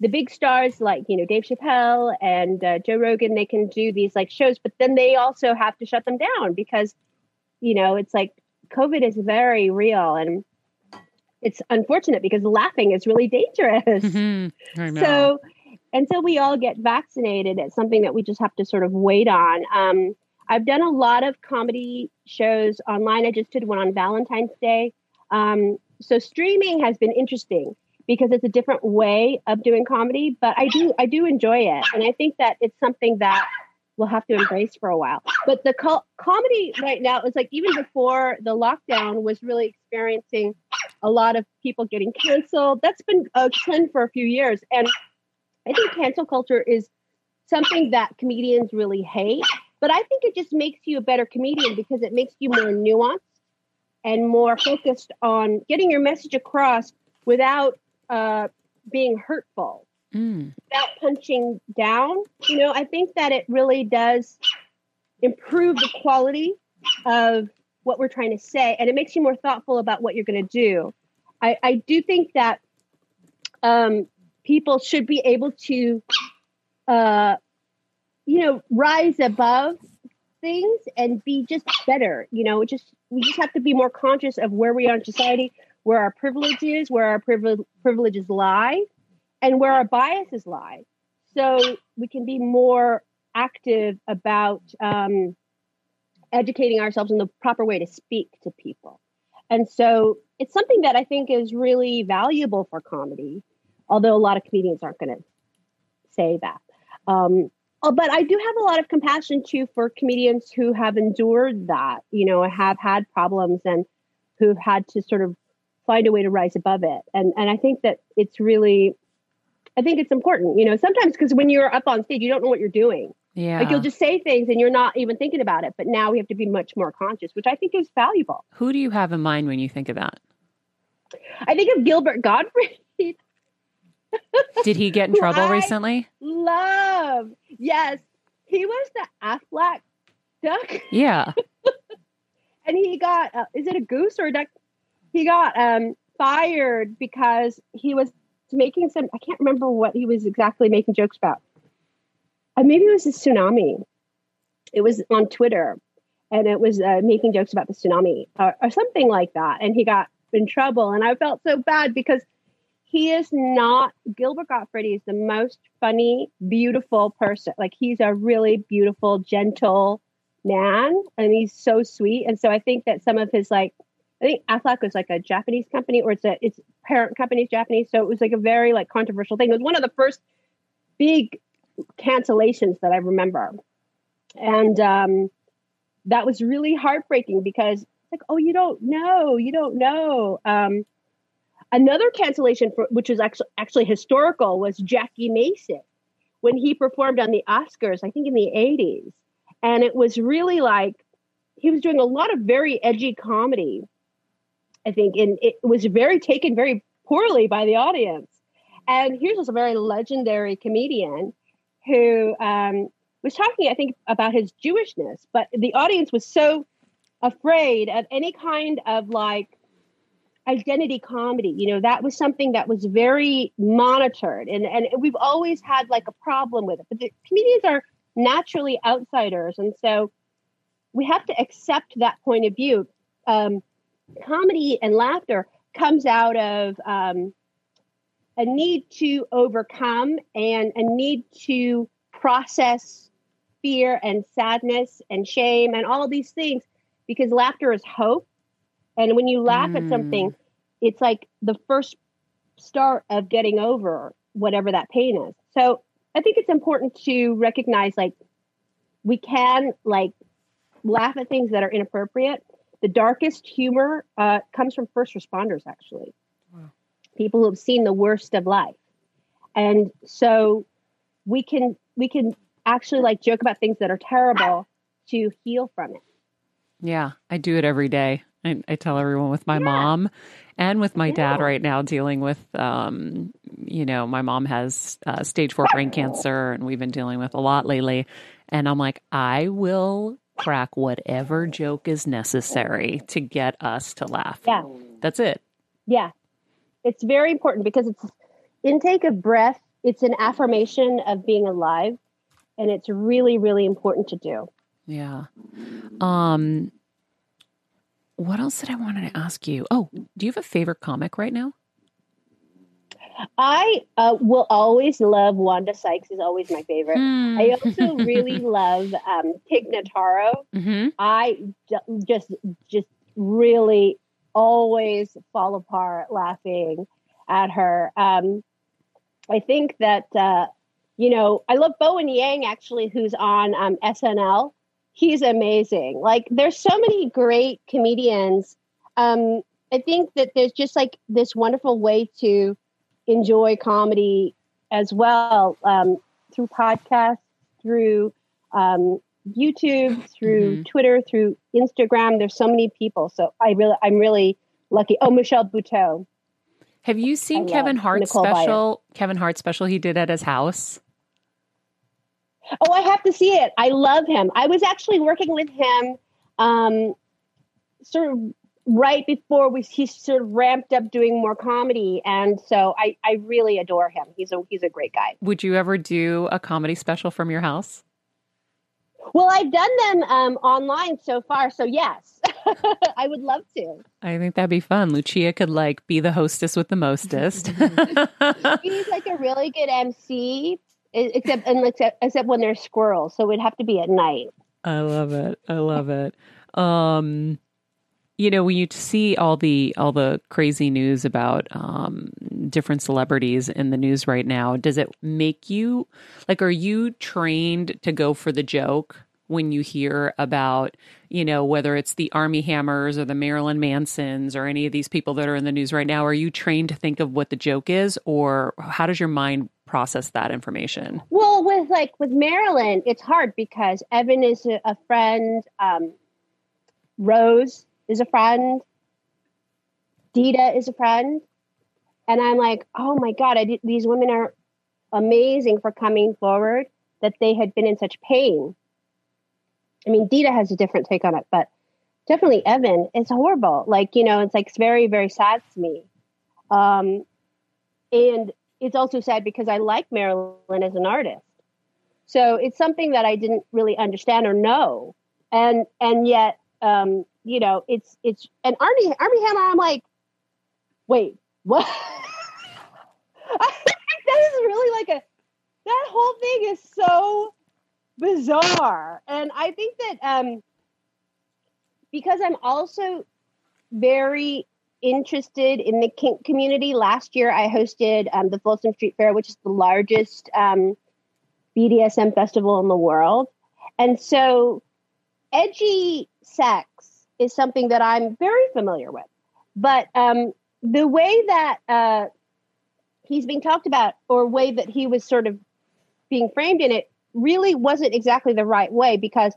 the big stars like you know Dave Chappelle and uh, Joe Rogan, they can do these like shows, but then they also have to shut them down because you know it's like COVID is very real and it's unfortunate because laughing is really dangerous. Mm-hmm. So until we all get vaccinated, it's something that we just have to sort of wait on. Um, I've done a lot of comedy shows online. I just did one on Valentine's Day. Um, so streaming has been interesting because it's a different way of doing comedy, but I do I do enjoy it, and I think that it's something that we'll have to embrace for a while. But the co- comedy right now is like even before the lockdown was really experiencing a lot of people getting canceled. That's been a trend for a few years, and I think cancel culture is something that comedians really hate. But I think it just makes you a better comedian because it makes you more nuanced and more focused on getting your message across without uh, being hurtful Mm. without punching down. You know, I think that it really does improve the quality of what we're trying to say, and it makes you more thoughtful about what you're going to do. I, I do think that um, people should be able to, uh, you know, rise above things and be just better. You know, just we just have to be more conscious of where we are in society, where our privilege is, where our privilege privileges lie, and where our biases lie. So we can be more active about um, educating ourselves in the proper way to speak to people. And so it's something that I think is really valuable for comedy, although a lot of comedians aren't going to say that. Um, uh, but I do have a lot of compassion too for comedians who have endured that, you know, have had problems and who've had to sort of find a way to rise above it. And and I think that it's really I think it's important, you know, sometimes because when you're up on stage, you don't know what you're doing. Yeah. Like you'll just say things and you're not even thinking about it. But now we have to be much more conscious, which I think is valuable. Who do you have in mind when you think of that? I think of Gilbert Gottfried. Did he get in trouble recently? Love. Yes. He was the Aflac duck. Yeah. and he got uh, is it a goose or a duck? He got um fired because he was making some I can't remember what he was exactly making jokes about. Uh, maybe it was a tsunami. It was on Twitter, and it was uh, making jokes about the tsunami or, or something like that. And he got in trouble, and I felt so bad because he is not Gilbert Gottfried is the most funny, beautiful person. Like he's a really beautiful, gentle man, and he's so sweet. And so I think that some of his like, I think Aflac was like a Japanese company, or it's a its parent company's Japanese, so it was like a very like controversial thing. It was one of the first big cancellations that I remember, and um, that was really heartbreaking because like, oh, you don't know, you don't know. Um, another cancellation, for, which was actually actually historical, was Jackie Mason when he performed on the Oscars, I think in the '80s, and it was really like he was doing a lot of very edgy comedy. I think, and it was very taken very poorly by the audience. And here's this very legendary comedian who um, was talking, I think, about his Jewishness, but the audience was so afraid of any kind of like identity comedy. You know, that was something that was very monitored, and and we've always had like a problem with it. But the comedians are naturally outsiders, and so we have to accept that point of view. Um, comedy and laughter comes out of um, a need to overcome and a need to process fear and sadness and shame and all these things because laughter is hope and when you laugh at something it's like the first start of getting over whatever that pain is. So I think it's important to recognize like we can like laugh at things that are inappropriate. The darkest humor uh, comes from first responders, actually, wow. people who have seen the worst of life, and so we can we can actually like joke about things that are terrible to heal from it. Yeah, I do it every day. I, I tell everyone with my yeah. mom and with my dad right now dealing with, um, you know, my mom has uh, stage four brain cancer and we've been dealing with a lot lately. And I'm like, I will crack whatever joke is necessary to get us to laugh. Yeah. That's it. Yeah. It's very important because it's intake of breath, it's an affirmation of being alive. And it's really, really important to do. Yeah. Um, what else did I wanted to ask you? Oh, do you have a favorite comic right now? I uh, will always love Wanda Sykes is always my favorite. Mm. I also really love um, Tig Notaro. Mm-hmm. I just just really always fall apart laughing at her. Um, I think that uh, you know I love Bowen Yang actually, who's on um, SNL. He's amazing. Like there's so many great comedians. Um, I think that there's just like this wonderful way to enjoy comedy as well um, through podcasts, through um, YouTube, through mm-hmm. Twitter, through Instagram. There's so many people. So I really, I'm really lucky. Oh, Michelle Buteau. Have you seen I Kevin Hart's special? Kevin Hart special he did at his house. Oh, I have to see it. I love him. I was actually working with him, um, sort of right before we he sort of ramped up doing more comedy. And so I, I really adore him. He's a he's a great guy. Would you ever do a comedy special from your house? Well i've done them um, online so far. So yes i would love to. I think that'd be fun. Lucia could like be the hostess with the mostest. He's like a really good mc except and except, except when there's squirrels so it'd have to be at night. I love it. I love it. Um you know when you see all the all the crazy news about um, different celebrities in the news right now does it make you like are you trained to go for the joke when you hear about you know whether it's the Armie Hammers or the marilyn mansons or any of these people that are in the news right now? Are you trained to think of what the joke is or how does your mind process that information well with like with marilyn it's hard because evan is a, a friend um, rose is a friend. Dita is a friend. And I'm like, oh my God, I did, these women are amazing for coming forward that they had been in such pain. I mean, Dita has a different take on it, but definitely Evan, it's horrible. Like, you know, it's like, it's very, very sad to me. Um, and it's also sad because I like Marilyn as an artist. So it's something that I didn't really understand or know. And, and yet, um, you know, it's it's and Armie Armie Hammer. I'm like, wait, what? that is really like a that whole thing is so bizarre, and I think that um, because I'm also very interested in the kink community. Last year, I hosted um, the Folsom Street Fair, which is the largest um, BDSM festival in the world, and so edgy sex is something that I'm very familiar with. But um, the way that uh, he's being talked about, or way that he was sort of being framed in it, really wasn't exactly the right way because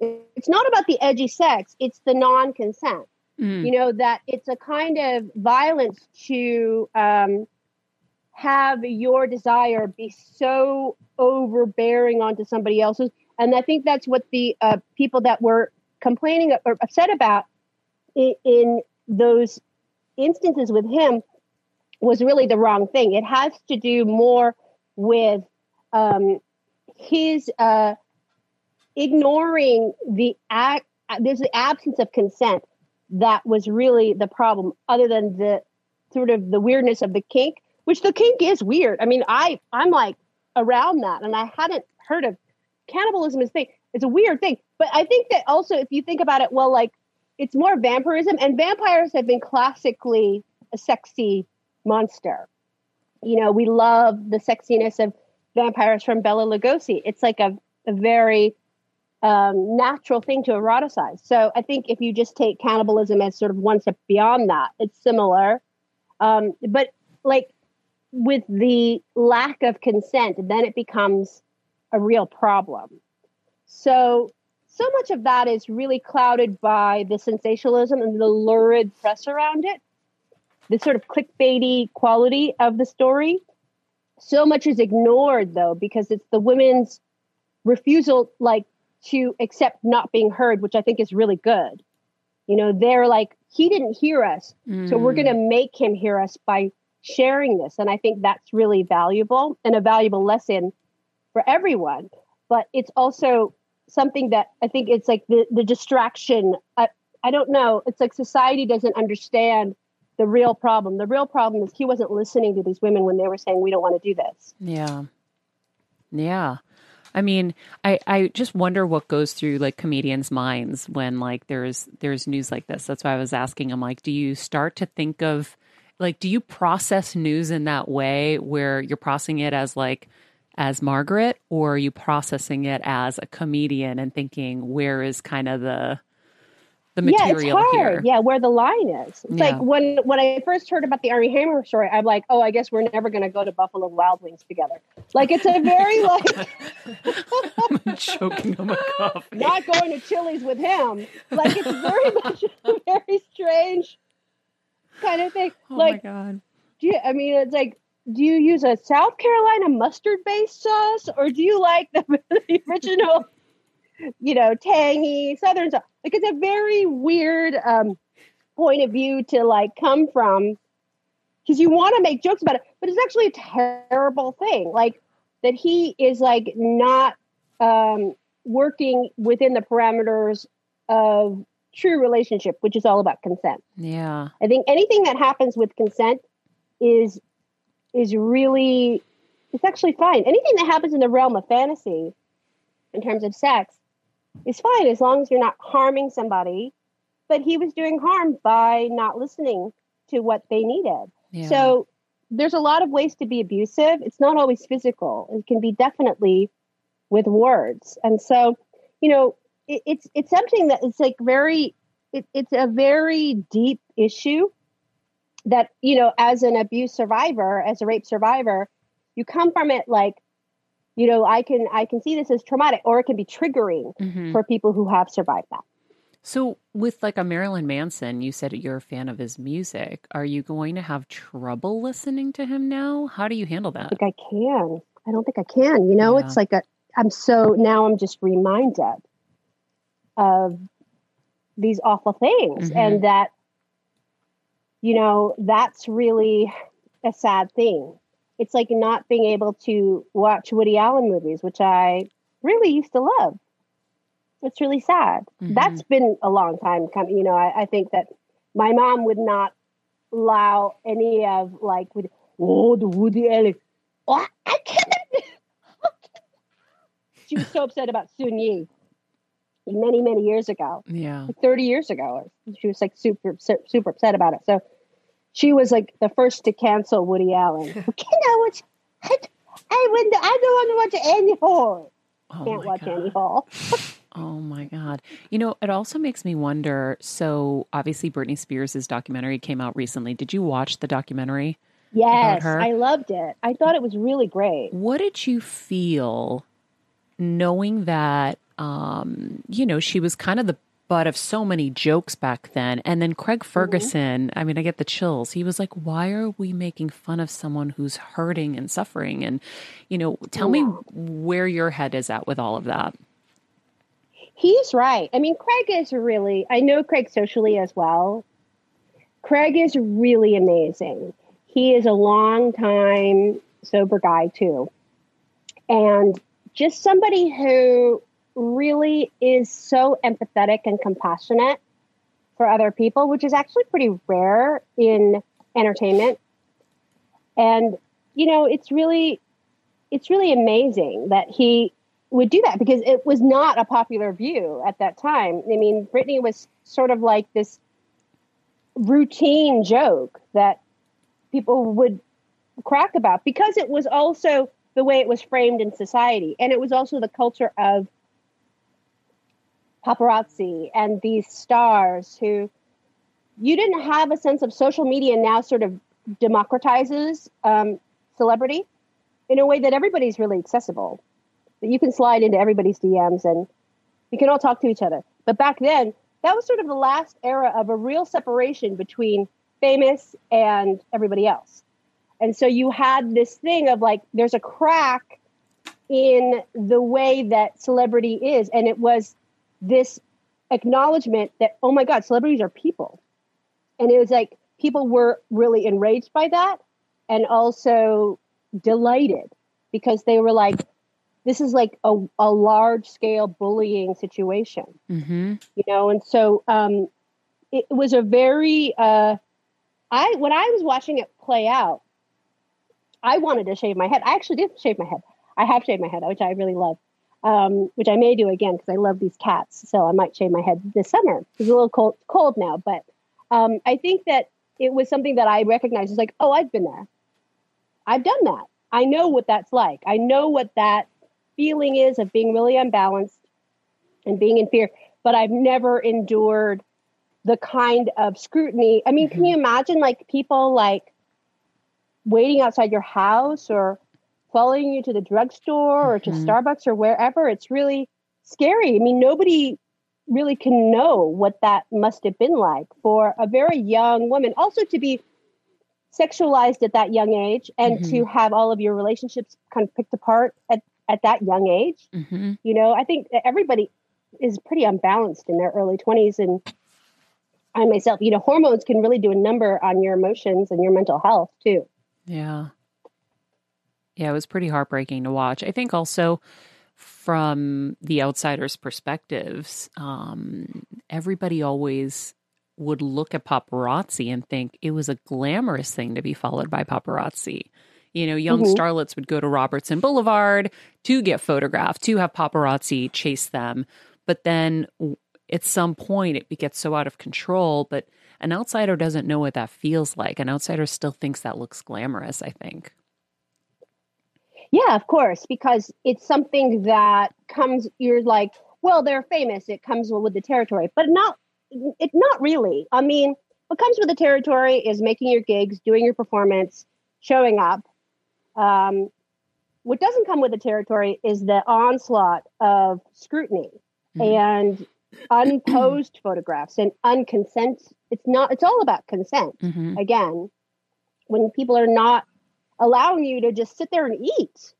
it's not about the edgy sex; it's the non-consent. Mm. You know that it's a kind of violence to um, have your desire be so overbearing onto somebody else's, and I think that's what the uh, people that were complaining or upset about in, in those instances with him was really the wrong thing. It has to do more with um, his uh, ignoring the act. There's the absence of consent that was really the problem, other than the sort of the weirdness of the kink, which the kink is weird. I mean, I I'm like around that, and I hadn't heard of cannibalism as thing. It's a weird thing. But I think that also, if you think about it, well, like it's more vampirism, and vampires have been classically a sexy monster. You know, we love the sexiness of vampires from Bela Lugosi. It's like a, a very um, natural thing to eroticize. So I think if you just take cannibalism as sort of one step beyond that, it's similar. Um, but like with the lack of consent, then it becomes a real problem. So so much of that is really clouded by the sensationalism and the lurid press around it, the sort of clickbaity quality of the story. So much is ignored though, because it's the women's refusal, like to accept not being heard, which I think is really good. You know, they're like, he didn't hear us, mm. so we're going to make him hear us by sharing this. And I think that's really valuable and a valuable lesson for everyone. But it's also something that I think it's like the, the distraction. I, I don't know. It's like society doesn't understand the real problem. The real problem is he wasn't listening to these women when they were saying, we don't want to do this. Yeah. Yeah. I mean, I, I just wonder what goes through like comedians' minds when like there's there's news like this. That's why I was asking him like, do you start to think of like do you process news in that way where you're processing it as like as Margaret, or are you processing it as a comedian and thinking where is kind of the the material yeah, it's hard. here? Yeah, where the line is. It's yeah. like when when I first heard about the Armie Hammer story, I'm like, oh, I guess we're never going to go to Buffalo Wild Wings together. Like it's a very like I'm choking on oh my coffee. Not going to Chili's with him. Like it's very much a very strange kind of thing. Oh like, my god. Do you, I mean, it's like do you use a South Carolina mustard based sauce or do you like the, the original, you know, tangy Southern sauce? Like it's a very weird um, point of view to like come from because you want to make jokes about it, but it's actually a terrible thing. Like that he is like not um, working within the parameters of true relationship, which is all about consent. Yeah. I think anything that happens with consent is is really it's actually fine. Anything that happens in the realm of fantasy in terms of sex is fine as long as you're not harming somebody. But he was doing harm by not listening to what they needed. Yeah. So there's a lot of ways to be abusive. It's not always physical. It can be definitely with words. And so, you know, it, it's it's something that is like very it, it's a very deep issue that you know as an abuse survivor as a rape survivor you come from it like you know i can i can see this as traumatic or it can be triggering mm-hmm. for people who have survived that so with like a marilyn manson you said you're a fan of his music are you going to have trouble listening to him now how do you handle that i think i can i don't think i can you know yeah. it's like a i'm so now i'm just reminded of these awful things mm-hmm. and that you know, that's really a sad thing. It's like not being able to watch Woody Allen movies, which I really used to love. It's really sad. Mm-hmm. That's been a long time coming. You know, I, I, think that my mom would not allow any of like with oh the Woody Allen. Oh, I can't. she was so upset about Soon-Yi many many years ago yeah like 30 years ago she was like super super upset about it so she was like the first to cancel woody allen you know what I, I, wouldn't, I don't want to watch Annie Hall. Oh Can't watch God. Annie Hall. oh my God. You know, it also makes me wonder. So, obviously, Britney Spears' documentary came out recently. Did you watch the documentary? Yes, I loved it. I thought it was really great. What did you feel knowing that um, you know, she was kind of the butt of so many jokes back then. And then Craig mm-hmm. Ferguson, mm-hmm. I mean, I get the chills. He was like, why are we making fun of someone who's hurting and suffering? And, you know, tell yeah. me where your head is at with all of that. He's right. I mean, Craig is really, I know Craig socially as well. Craig is really amazing. He is a long time sober guy, too. And just somebody who really is so empathetic and compassionate for other people, which is actually pretty rare in entertainment. And, you know, it's really, it's really amazing that he would do that because it was not a popular view at that time. I mean, Britney was sort of like this routine joke that people would crack about because it was also the way it was framed in society. And it was also the culture of paparazzi and these stars who you didn't have a sense of social media now sort of democratizes um, celebrity in a way that everybody's really accessible. That you can slide into everybody's DMs and you can all talk to each other. But back then, that was sort of the last era of a real separation between famous and everybody else. And so you had this thing of like, there's a crack in the way that celebrity is. And it was this acknowledgement that, oh my God, celebrities are people. And it was like people were really enraged by that and also delighted because they were like, this is like a, a large scale bullying situation, Mm-hmm. you know? And so um, it was a very, uh, I, when I was watching it play out, I wanted to shave my head. I actually did shave my head. I have shaved my head, which I really love, um, which I may do again because I love these cats. So I might shave my head this summer. It's a little cold, cold now, but um, I think that it was something that I recognized It's like, oh, I've been there. I've done that. I know what that's like. I know what that feeling is of being really unbalanced and being in fear, but I've never endured the kind of scrutiny. I mean, can you imagine like people like waiting outside your house or following you to the drugstore or to Mhm. Starbucks or wherever? It's really scary. I mean, nobody really can know what that must have been like for a very young woman. Also, to be sexualized at that young age and to have all of your relationships kind of picked apart at, at that young age. Mm-hmm. You know, I think everybody is pretty unbalanced in their early 20s. And I myself, you know, hormones can really do a number on your emotions and your mental health too. Yeah. Yeah, it was pretty heartbreaking to watch. I think also from the outsider's perspectives, um, everybody always would look at paparazzi and think it was a glamorous thing to be followed by paparazzi. You know, young Mhm. starlets would go to Robertson Boulevard to get photographed, to have paparazzi chase them. But then at some point, it gets so out of control. But an outsider doesn't know what that feels like. An outsider still thinks that looks glamorous, I think. Yeah, of course, because it's something that comes, you're like, well, they're famous. It comes with the territory, but not, it not really. I mean, what comes with the territory is making your gigs, doing your performance, showing up. Um, what doesn't come with the territory is the onslaught of scrutiny Mhm. and unposed photographs and unconsent. It's not, it's all about consent Mm-hmm. again when people are not allowing you to just sit there and eat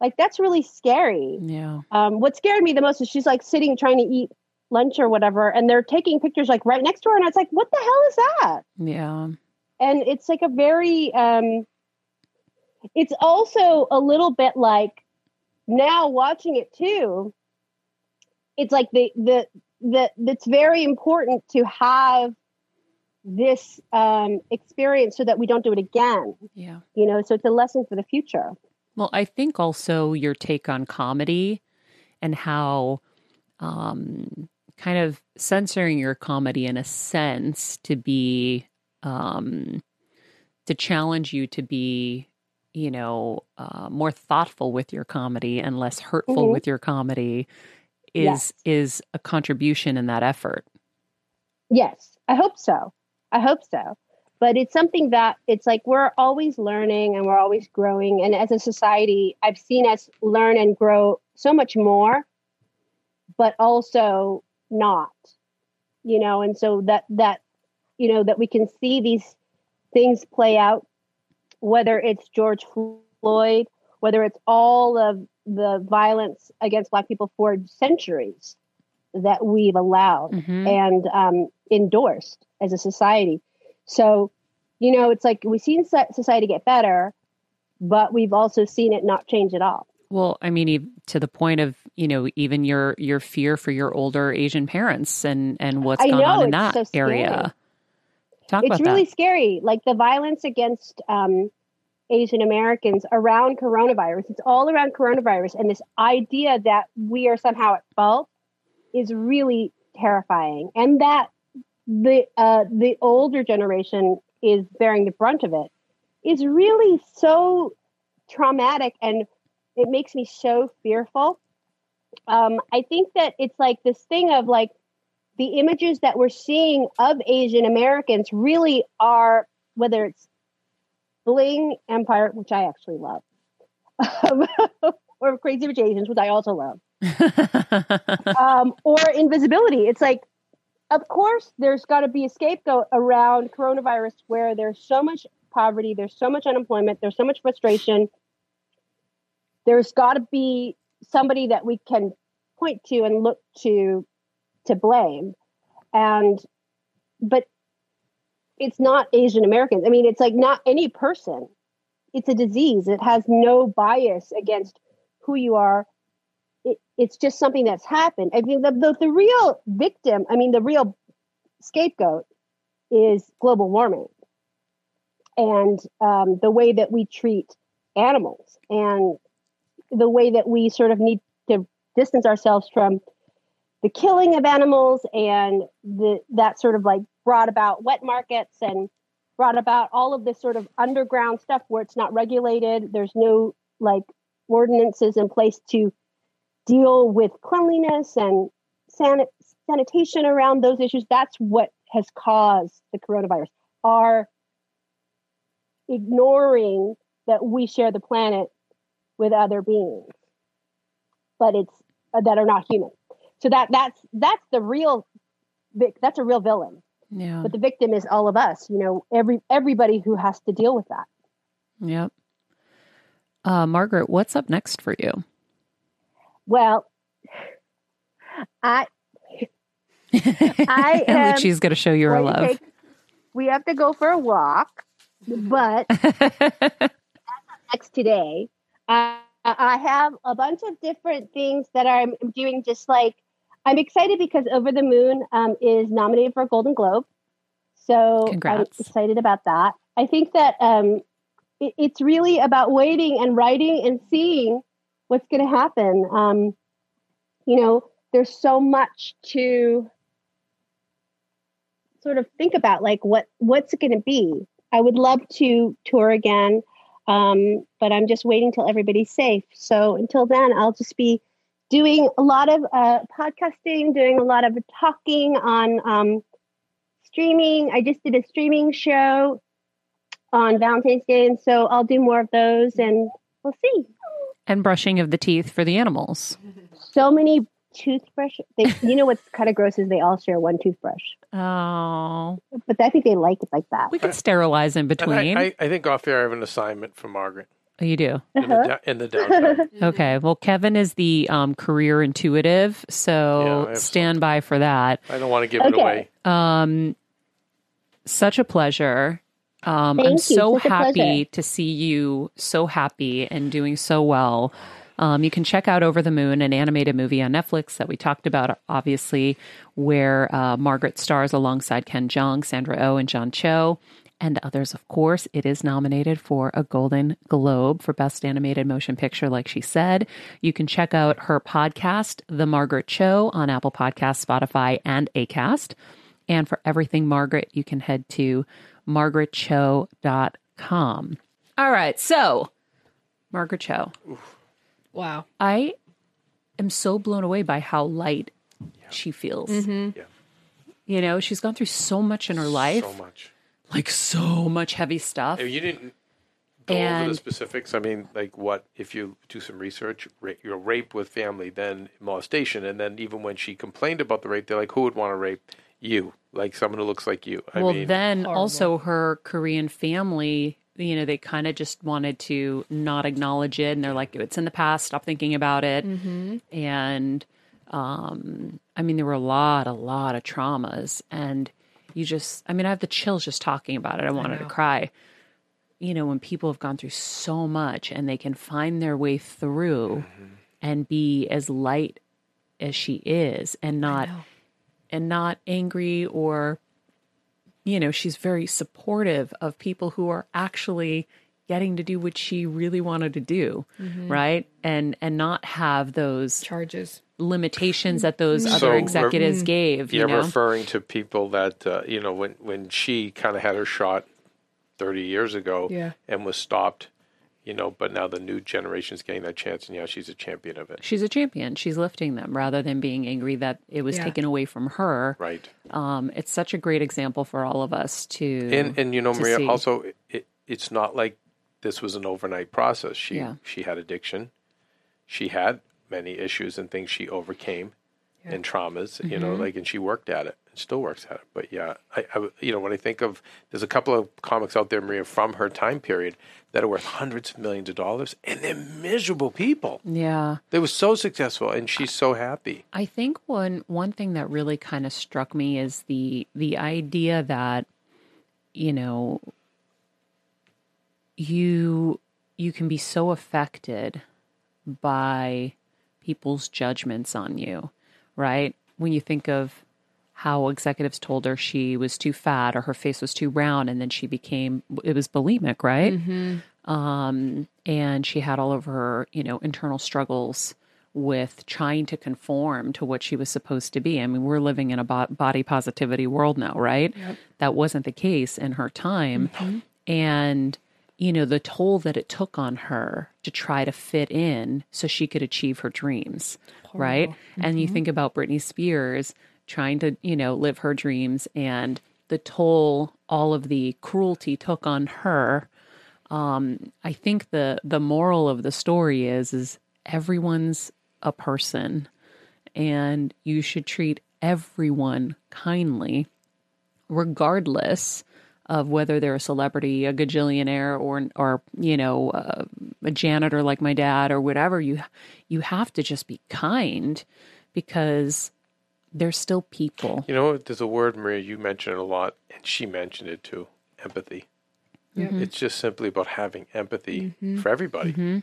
like that's really scary Yeah. um, what scared me the most is she's like sitting trying to eat lunch or whatever and they're taking pictures like right next to her and it's like what the hell is that Yeah. and it's like a very um it's also a little bit like now watching it too it's like the the the that's very important to have this um experience so that we don't do it again Yeah. you know so it's a lesson for the future Well, I think also your take on comedy and how um, kind of censoring your comedy in a sense to be um, to challenge you to be, you know, uh, more thoughtful with your comedy and less hurtful Mhm. with your comedy is Yes. is a contribution in that effort. Yes, I hope so. I hope so. But it's something that it's like we're always learning and we're always growing. And as a society, I've seen us learn and grow so much more, but also not, you know, and so that, that, you know, that we can see these things play out, whether it's George Floyd, whether it's all of the violence against Black people for centuries that we've allowed Mhm. and um, endorsed as a society. So, you know, it's like we've seen society get better, but we've also seen it not change at all. Well, I mean, to the point of you know even your your fear for your older Asian parents and and what's I gone know, on in that so area. Talk it's really that. scary. Like the violence against um, Asian Americans around coronavirus, it's all around coronavirus. And this idea that we are somehow at fault is really terrifying. And that the uh, the older generation is bearing the brunt of it is really so traumatic and it makes me so fearful. Um, I think that it's like this thing of like the images that we're seeing of Asian Americans really are whether it's Bling Empire, which I actually love, or Crazy Rich Asians, which I also love, um, or Invisibility. It's like, of course, there's got to be a scapegoat around coronavirus where there's so much poverty, there's so much unemployment, there's so much frustration. There's got to be somebody that we can point to and look to to blame. And, but it's not Asian Americans. I mean, it's like not any person. It's a disease. It has no bias against who you are. It, it's just something that's happened. I mean, the, the, the real victim, I mean, the real scapegoat is global warming and um, the way that we treat animals and the way that we sort of need to distance ourselves from the killing of animals and the that sort of like brought about wet markets and brought about all of this sort of underground stuff where it's not regulated there's no like ordinances in place to deal with cleanliness and san- sanitation around those issues that's what has caused the coronavirus our ignoring that we share the planet with other beings but it's uh, that are not human so that that's that's the real that's a real villain. Yeah. But the victim is all of us, you know, every everybody who has to deal with that. Yep. Uh, Margaret, what's up next for you? Well, I I am, Lucci's going to show you her love. Take, we have to go for a walk, but next today, uh, I have a bunch of different things that I'm doing, just like I'm excited because Over the Moon um, is nominated for a Golden Globe. So Congrats. I'm excited about that. I think that um, it, it's really about waiting and writing and seeing what's going to happen. Um, you know, there's so much to sort of think about, like what what's it going to be. I would love to tour again, um, but I'm just waiting till everybody's safe. So until then, I'll just be doing a lot of uh, podcasting, doing a lot of talking on um, streaming. I just did a streaming show on Valentine's Day, and so I'll do more of those, and we'll see. And brushing of the teeth for the animals. So many toothbrush. They, you know what's kind of gross is they all share one toothbrush. Oh, but I think they like it like that. We can sterilize in between. I, I, I, think off air I have an assignment for Margaret. Oh, you do in, the, in the downtown. okay. Well, Kevin is the um, career intuitive, so yeah, stand by for that. I don't want to give okay. it away. Um, such a pleasure. Um, I'm so happy to see you so happy and doing so well. Um, you can check out Over the Moon, an animated movie on Netflix that we talked about, obviously, where uh, Margaret stars alongside Ken Jeong, Sandra Oh, and John Cho and others, of course. It is nominated for a Golden Globe for Best Animated Motion Picture, like she said. You can check out her podcast, The Margaret Cho, on Apple Podcasts, Spotify, and ACAST. And for everything Margaret, you can head to margaretcho.com. All right, so Margaret Cho. Wow. I am so blown away by how light yeah. she feels. Mm-hmm. Yeah. You know, she's gone through so much in her life. So much like so much heavy stuff. You didn't go and, over the specifics. I mean, like what if you do some research? Rape, you know, rape with family, then molestation, and then even when she complained about the rape, they're like, "Who would want to rape you? Like someone who looks like you?" I well, mean, then horrible. also her Korean family. You know, they kind of just wanted to not acknowledge it, and they're like, "It's in the past. Stop thinking about it." Mm-hmm. And um, I mean, there were a lot, a lot of traumas, and you just, I mean, I have the chills just talking about it. I wanted I to cry. You know, when people have gone through so much and they can find their way through mm-hmm. and be as light as she is and not and not angry or you know, she's very supportive of people who are actually getting to do what she really wanted to do, Mm-hmm. right? And and not have those Charges. limitations that those So, other re- executives gave. You're You know, referring to people that uh, you know when when she kind of had her shot 30 years ago Yeah. and was stopped, you know, but now the new generation's getting that chance, and yeah, she's a champion of it. she's a champion. She's lifting them rather than being angry that it was Yeah. taken away from her. Right. Um, it's such a great example for all of us to And and you know, Maria, see. also it, it's not like this was an overnight process. She Yeah. she had addiction, she had many issues and things she overcame, and traumas. You Mm-hmm. know, like and she worked at it and still works at it. But yeah, I, I you know when I think of there's a couple of comics out there, Maria, from her time period that are worth hundreds of millions of dollars, and they're miserable people. yeah. They were so successful, and she's so happy. I think one one thing that really kind of struck me is the the idea that you know you you can be so affected by people's judgments on you, right? When you think of how executives told her she was too fat or her face was too round and then she became it was bulimic, right? Mm-hmm. um, and she had all of her, you know, internal struggles with trying to conform to what she was supposed to be. I mean, we're living in a bo- body positivity world now, right? That wasn't the case in her time, mm-hmm. and you know the toll that it took on her to try to fit in so she could achieve her dreams, right? And you mm-hmm. think about Britney Spears trying to, you know, live her dreams and the toll all of the cruelty took on her um, I think the the moral of the story is is everyone's a person, and you should treat everyone kindly, regardless of whether they're a celebrity, a gajillionaire, or or you know a janitor like my dad or whatever. You you have to just be kind because they're still people. You know, there's a word, Maria, you mentioned it a lot, and she mentioned it too empathy. Mm-hmm. It's just simply about having empathy mm-hmm. for everybody. Mm-hmm.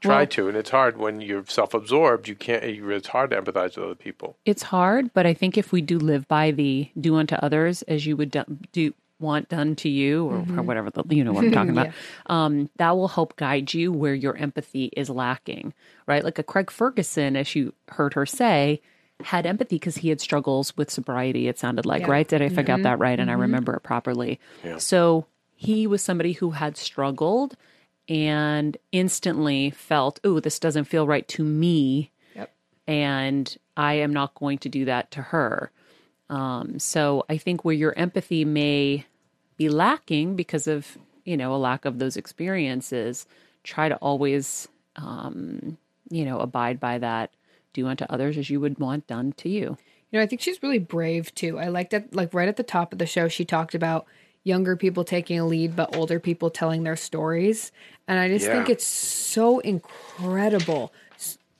Try to, and it's hard when you're self absorbed. You can't, it's hard to empathize with other people. it's hard, but I think if we do live by the do unto others as you would do, do want done to you, or, or whatever the you know what I'm talking about, um, that will help guide you where your empathy is lacking, right? Like a Craig Ferguson, as you heard her say, had empathy because he had struggles with sobriety. It sounded like right. Did I figure out that right? And I remember it properly. So he was somebody who had struggled and instantly felt, "Oh, this doesn't feel right to me." and I am not going to do that to her. Um, so I think where your empathy may be lacking because of you know a lack of those experiences, try to always um, you know abide by that. Do unto others as you would want done to you. You know, I think she's really brave too. I like that, like right at the top of the show, she talked about younger people taking a lead, but older people telling their stories. And I just think it's so incredible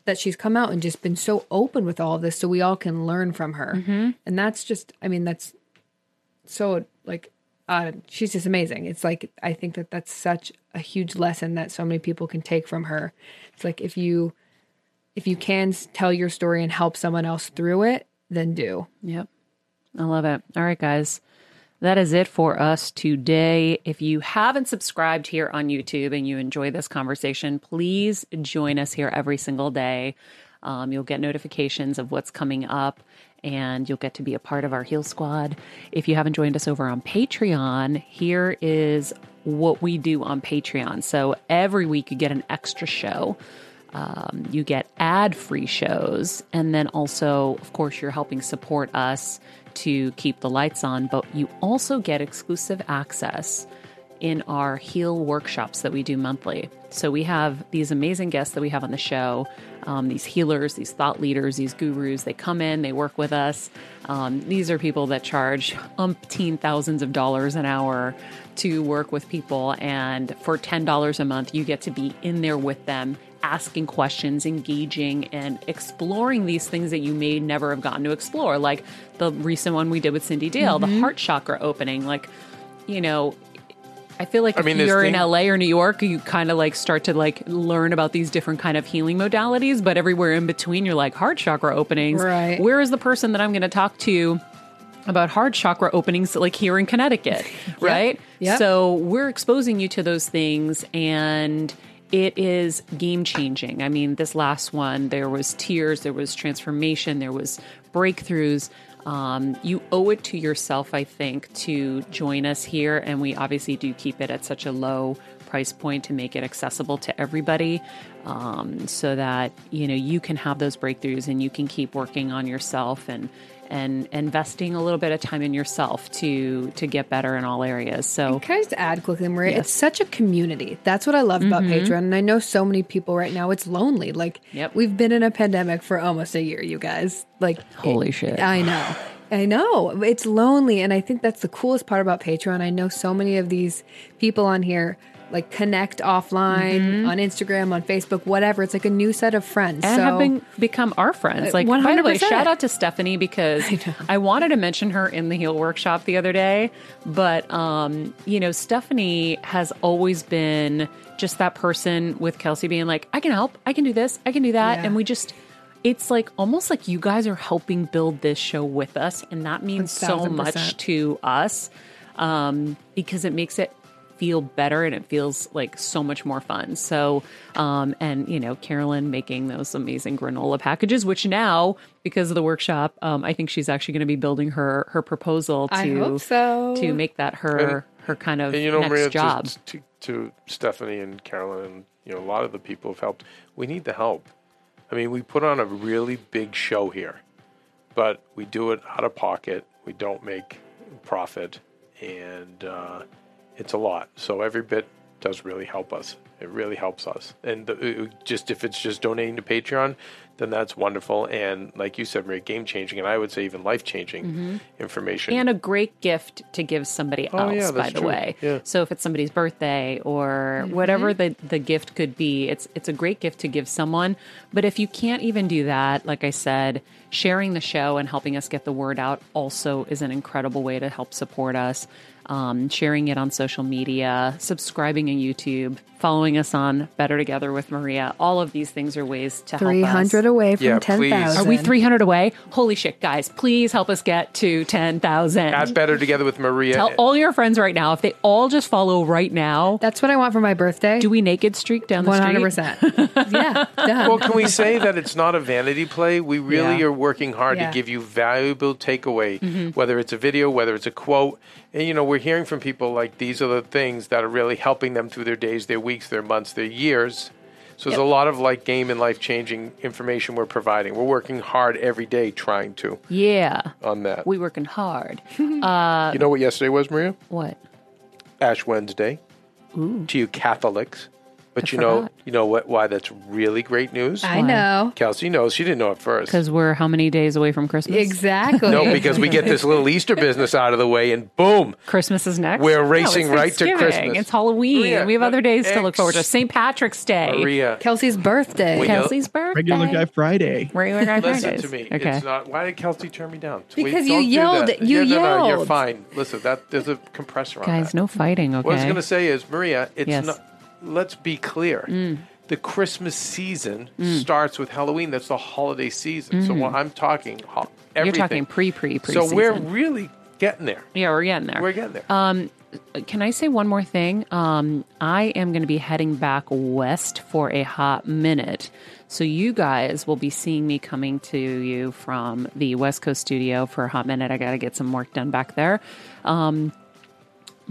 that she's come out and just been so open with all of this so we all can learn from her. And that's just, I mean, that's so like, uh, she's just amazing. It's like, I think that that's such a huge lesson that so many people can take from her. It's like, if you, if you can tell your story and help someone else through it, then do. Yep. I love it. All right, guys. That is it for us today. If you haven't subscribed here on YouTube and you enjoy this conversation, please join us here every single day. Um, you'll get notifications of what's coming up and you'll get to be a part of our Heal Squad. If you haven't joined us over on Patreon, here is what we do on Patreon. So every week you get an extra show. Um, you get ad free shows. And then also, of course, you're helping support us to keep the lights on, but you also get exclusive access in our heal workshops that we do monthly. So we have these amazing guests that we have on the show, um, these healers, these thought leaders, these gurus. They come in, they work with us. Um, these are people that charge umpteen thousands of dollars an hour to work with people. And for $10 a month, you get to be in there with them asking questions, engaging, and exploring these things that you may never have gotten to explore. Like the recent one we did with Cyndi Dale, the mm-hmm. heart chakra opening. Like, you know, I feel like I if mean, you're in LA or New York, you kind of like start to like learn about these different kind of healing modalities, but everywhere in between, you're like heart chakra openings. Right. Where is the person that I'm going to talk to about heart chakra openings like here in Connecticut, right? Yep. So we're exposing you to those things and it is game changing. I mean, this last one, there was tears, there was transformation, there was breakthroughs. Um, you owe it to yourself, I think, to join us here. And we obviously do keep it at such a low price point to make it accessible to everybody um, so that, you know, you can have those breakthroughs and you can keep working on yourself and, and investing a little bit of time in yourself to to get better in all areas. So Can I just add quickly, Maria? Yes. It's such a community. That's what I love about mm-hmm. Patreon. And I know so many people right now, it's lonely. Like, Yep. we've been in a pandemic for almost a year, you guys. Like, Holy shit. I know. I know. It's lonely. And I think that's the coolest part about Patreon. I know so many of these people on here like connect offline on Instagram, on Facebook, whatever. It's like a new set of friends. and so have been, become our friends. Like, by the way, 100%. shout out to Stephanie because I, wanted to mention her in the Heal Workshop the other day, but um, you know, Stephanie has always been just that person with Kelsey being like, I can help, I can do this, I can do that, Yeah. and we just. It's like almost like you guys are helping build this show with us, and that means so much to us um, because it makes it feel better and it feels like so much more fun. So, um, and you know, Carolyn making those amazing granola packages, which now because of the workshop, um, I think she's actually going to be building her her proposal to I hope so. to make that her her kind of And you know, next Maria, job. just to, to Stephanie and Carolyn, and you know, a lot of the people have helped. We need the help. I mean, we put on a really big show here, but we do it out of pocket. We don't make profit, and uh, it's a lot. So every bit does really help us. It really helps us. And the, just if it's just donating to Patreon, then that's wonderful. And like you said, Maria, game changing, and I would say even life changing information. and a great gift to give somebody else Oh, yeah, by the true. way Yeah. so if it's somebody's birthday or Mm-hmm. whatever the, the gift could be it's it's a great gift to give someone but if you can't even do that like i said sharing the show and helping us get the word out also is an incredible way to help support us um, sharing it on social media subscribing on youtube following us on better together with maria all of these things are ways to help us 300 away from Yeah, 10,000. are we 300 away? Holy shit, guys. Please help us get to 10,000. At Better Together with Maria. Tell all your friends right now, if they all just follow right now, That's what I want for my birthday. do we naked streak down the One street? hundred percent. Yeah, done. well, can we say that it's not a vanity play? We really Yeah. are working hard Yeah. to give you valuable takeaway, Mm-hmm. whether it's a video, whether it's a quote. And you know, we're hearing from people like these are the things that are really helping them through their days, their weeks, their months, their years. So there's a lot of like game and life changing information we're providing. We're working hard every day trying to Yeah. on that. We working hard. Uh, you know what yesterday was, Maria? What? Ash Wednesday. To you Catholics. But you know, you know what? Why that's really great news. I know Kelsey knows. She didn't know at first. Because we're how many days away from Christmas? exactly. No, because we get this little Easter business out of the way, and boom, Christmas is next. We're racing it's right to Thanksgiving. Christmas. It's Halloween. Maria, we have other days to look forward to. St. Patrick's Day. Maria. Kelsey's birthday. Wait, Kelsey's birthday. Regular guy Friday. Regular guy Listen Fridays. to me. Okay. It's not. Why did Kelsey turn me down? Because you don't do yelled. that. You yeah, No, no, you're yelled. fine. Listen, that there's a compressor on Guys, that. no fighting, okay? What I was going to say is, Maria, it's Yes. Not. Let's be clear. The Christmas season starts with Halloween. That's the holiday season. So when I'm talking, ho- Mm-hmm. You're talking pre pre pre So we're really getting there. Yeah, we're getting there. We're getting there. Um, can I say one more thing? Um, I am going to be heading back west for a hot minute. So you guys will be seeing me coming to you from the West Coast studio for a hot minute. I got to get some work done back there. Um,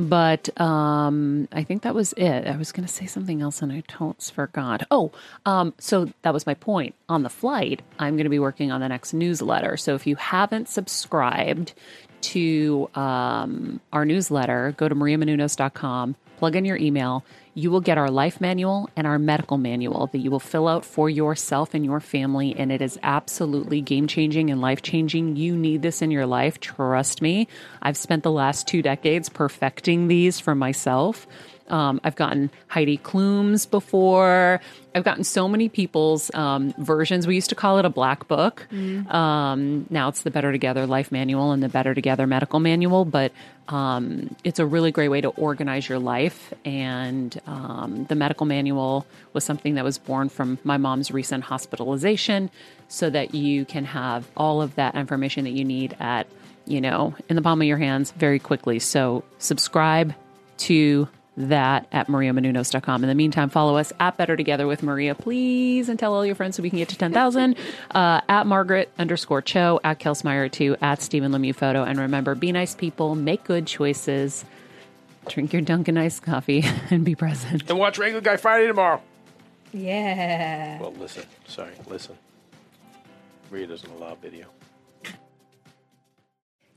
but um, I think that was it. I was going to say something else and I totally forgot. Oh, um, so that was my point. On the flight, I'm going to be working on the next newsletter. So if you haven't subscribed to um, our newsletter, go to mariamenounos.com, plug in your email. You will get our life manual and our medical manual that you will fill out for yourself and your family. And it is absolutely game changing and life changing. You need this in your life. Trust me. I've spent the last two decades perfecting these for myself. Um, I've gotten Heidi Klum's before. I've gotten so many people's um, versions. We used to call it a black book. Um, now it's the Better Together Life Manual and the Better Together Medical Manual. But um, it's a really great way to organize your life. And um, the medical manual was something that was born from my mom's recent hospitalization, so that you can have all of that information that you need at you know, in the palm of your hands very quickly. So subscribe to that at mariamenounos.com. In the meantime, follow us at Better Together with Maria, please, and tell all your friends so we can get to 10,000. Uh, at Margaret underscore Cho, at Kelsmeyer 2, at Stephen Lemieux Photo. And remember, be nice people, make good choices, drink your Dunkin' iced coffee, and be present. And watch Regular Guy Friday tomorrow. Yeah. Well, listen. Sorry, listen. Maria doesn't allow video.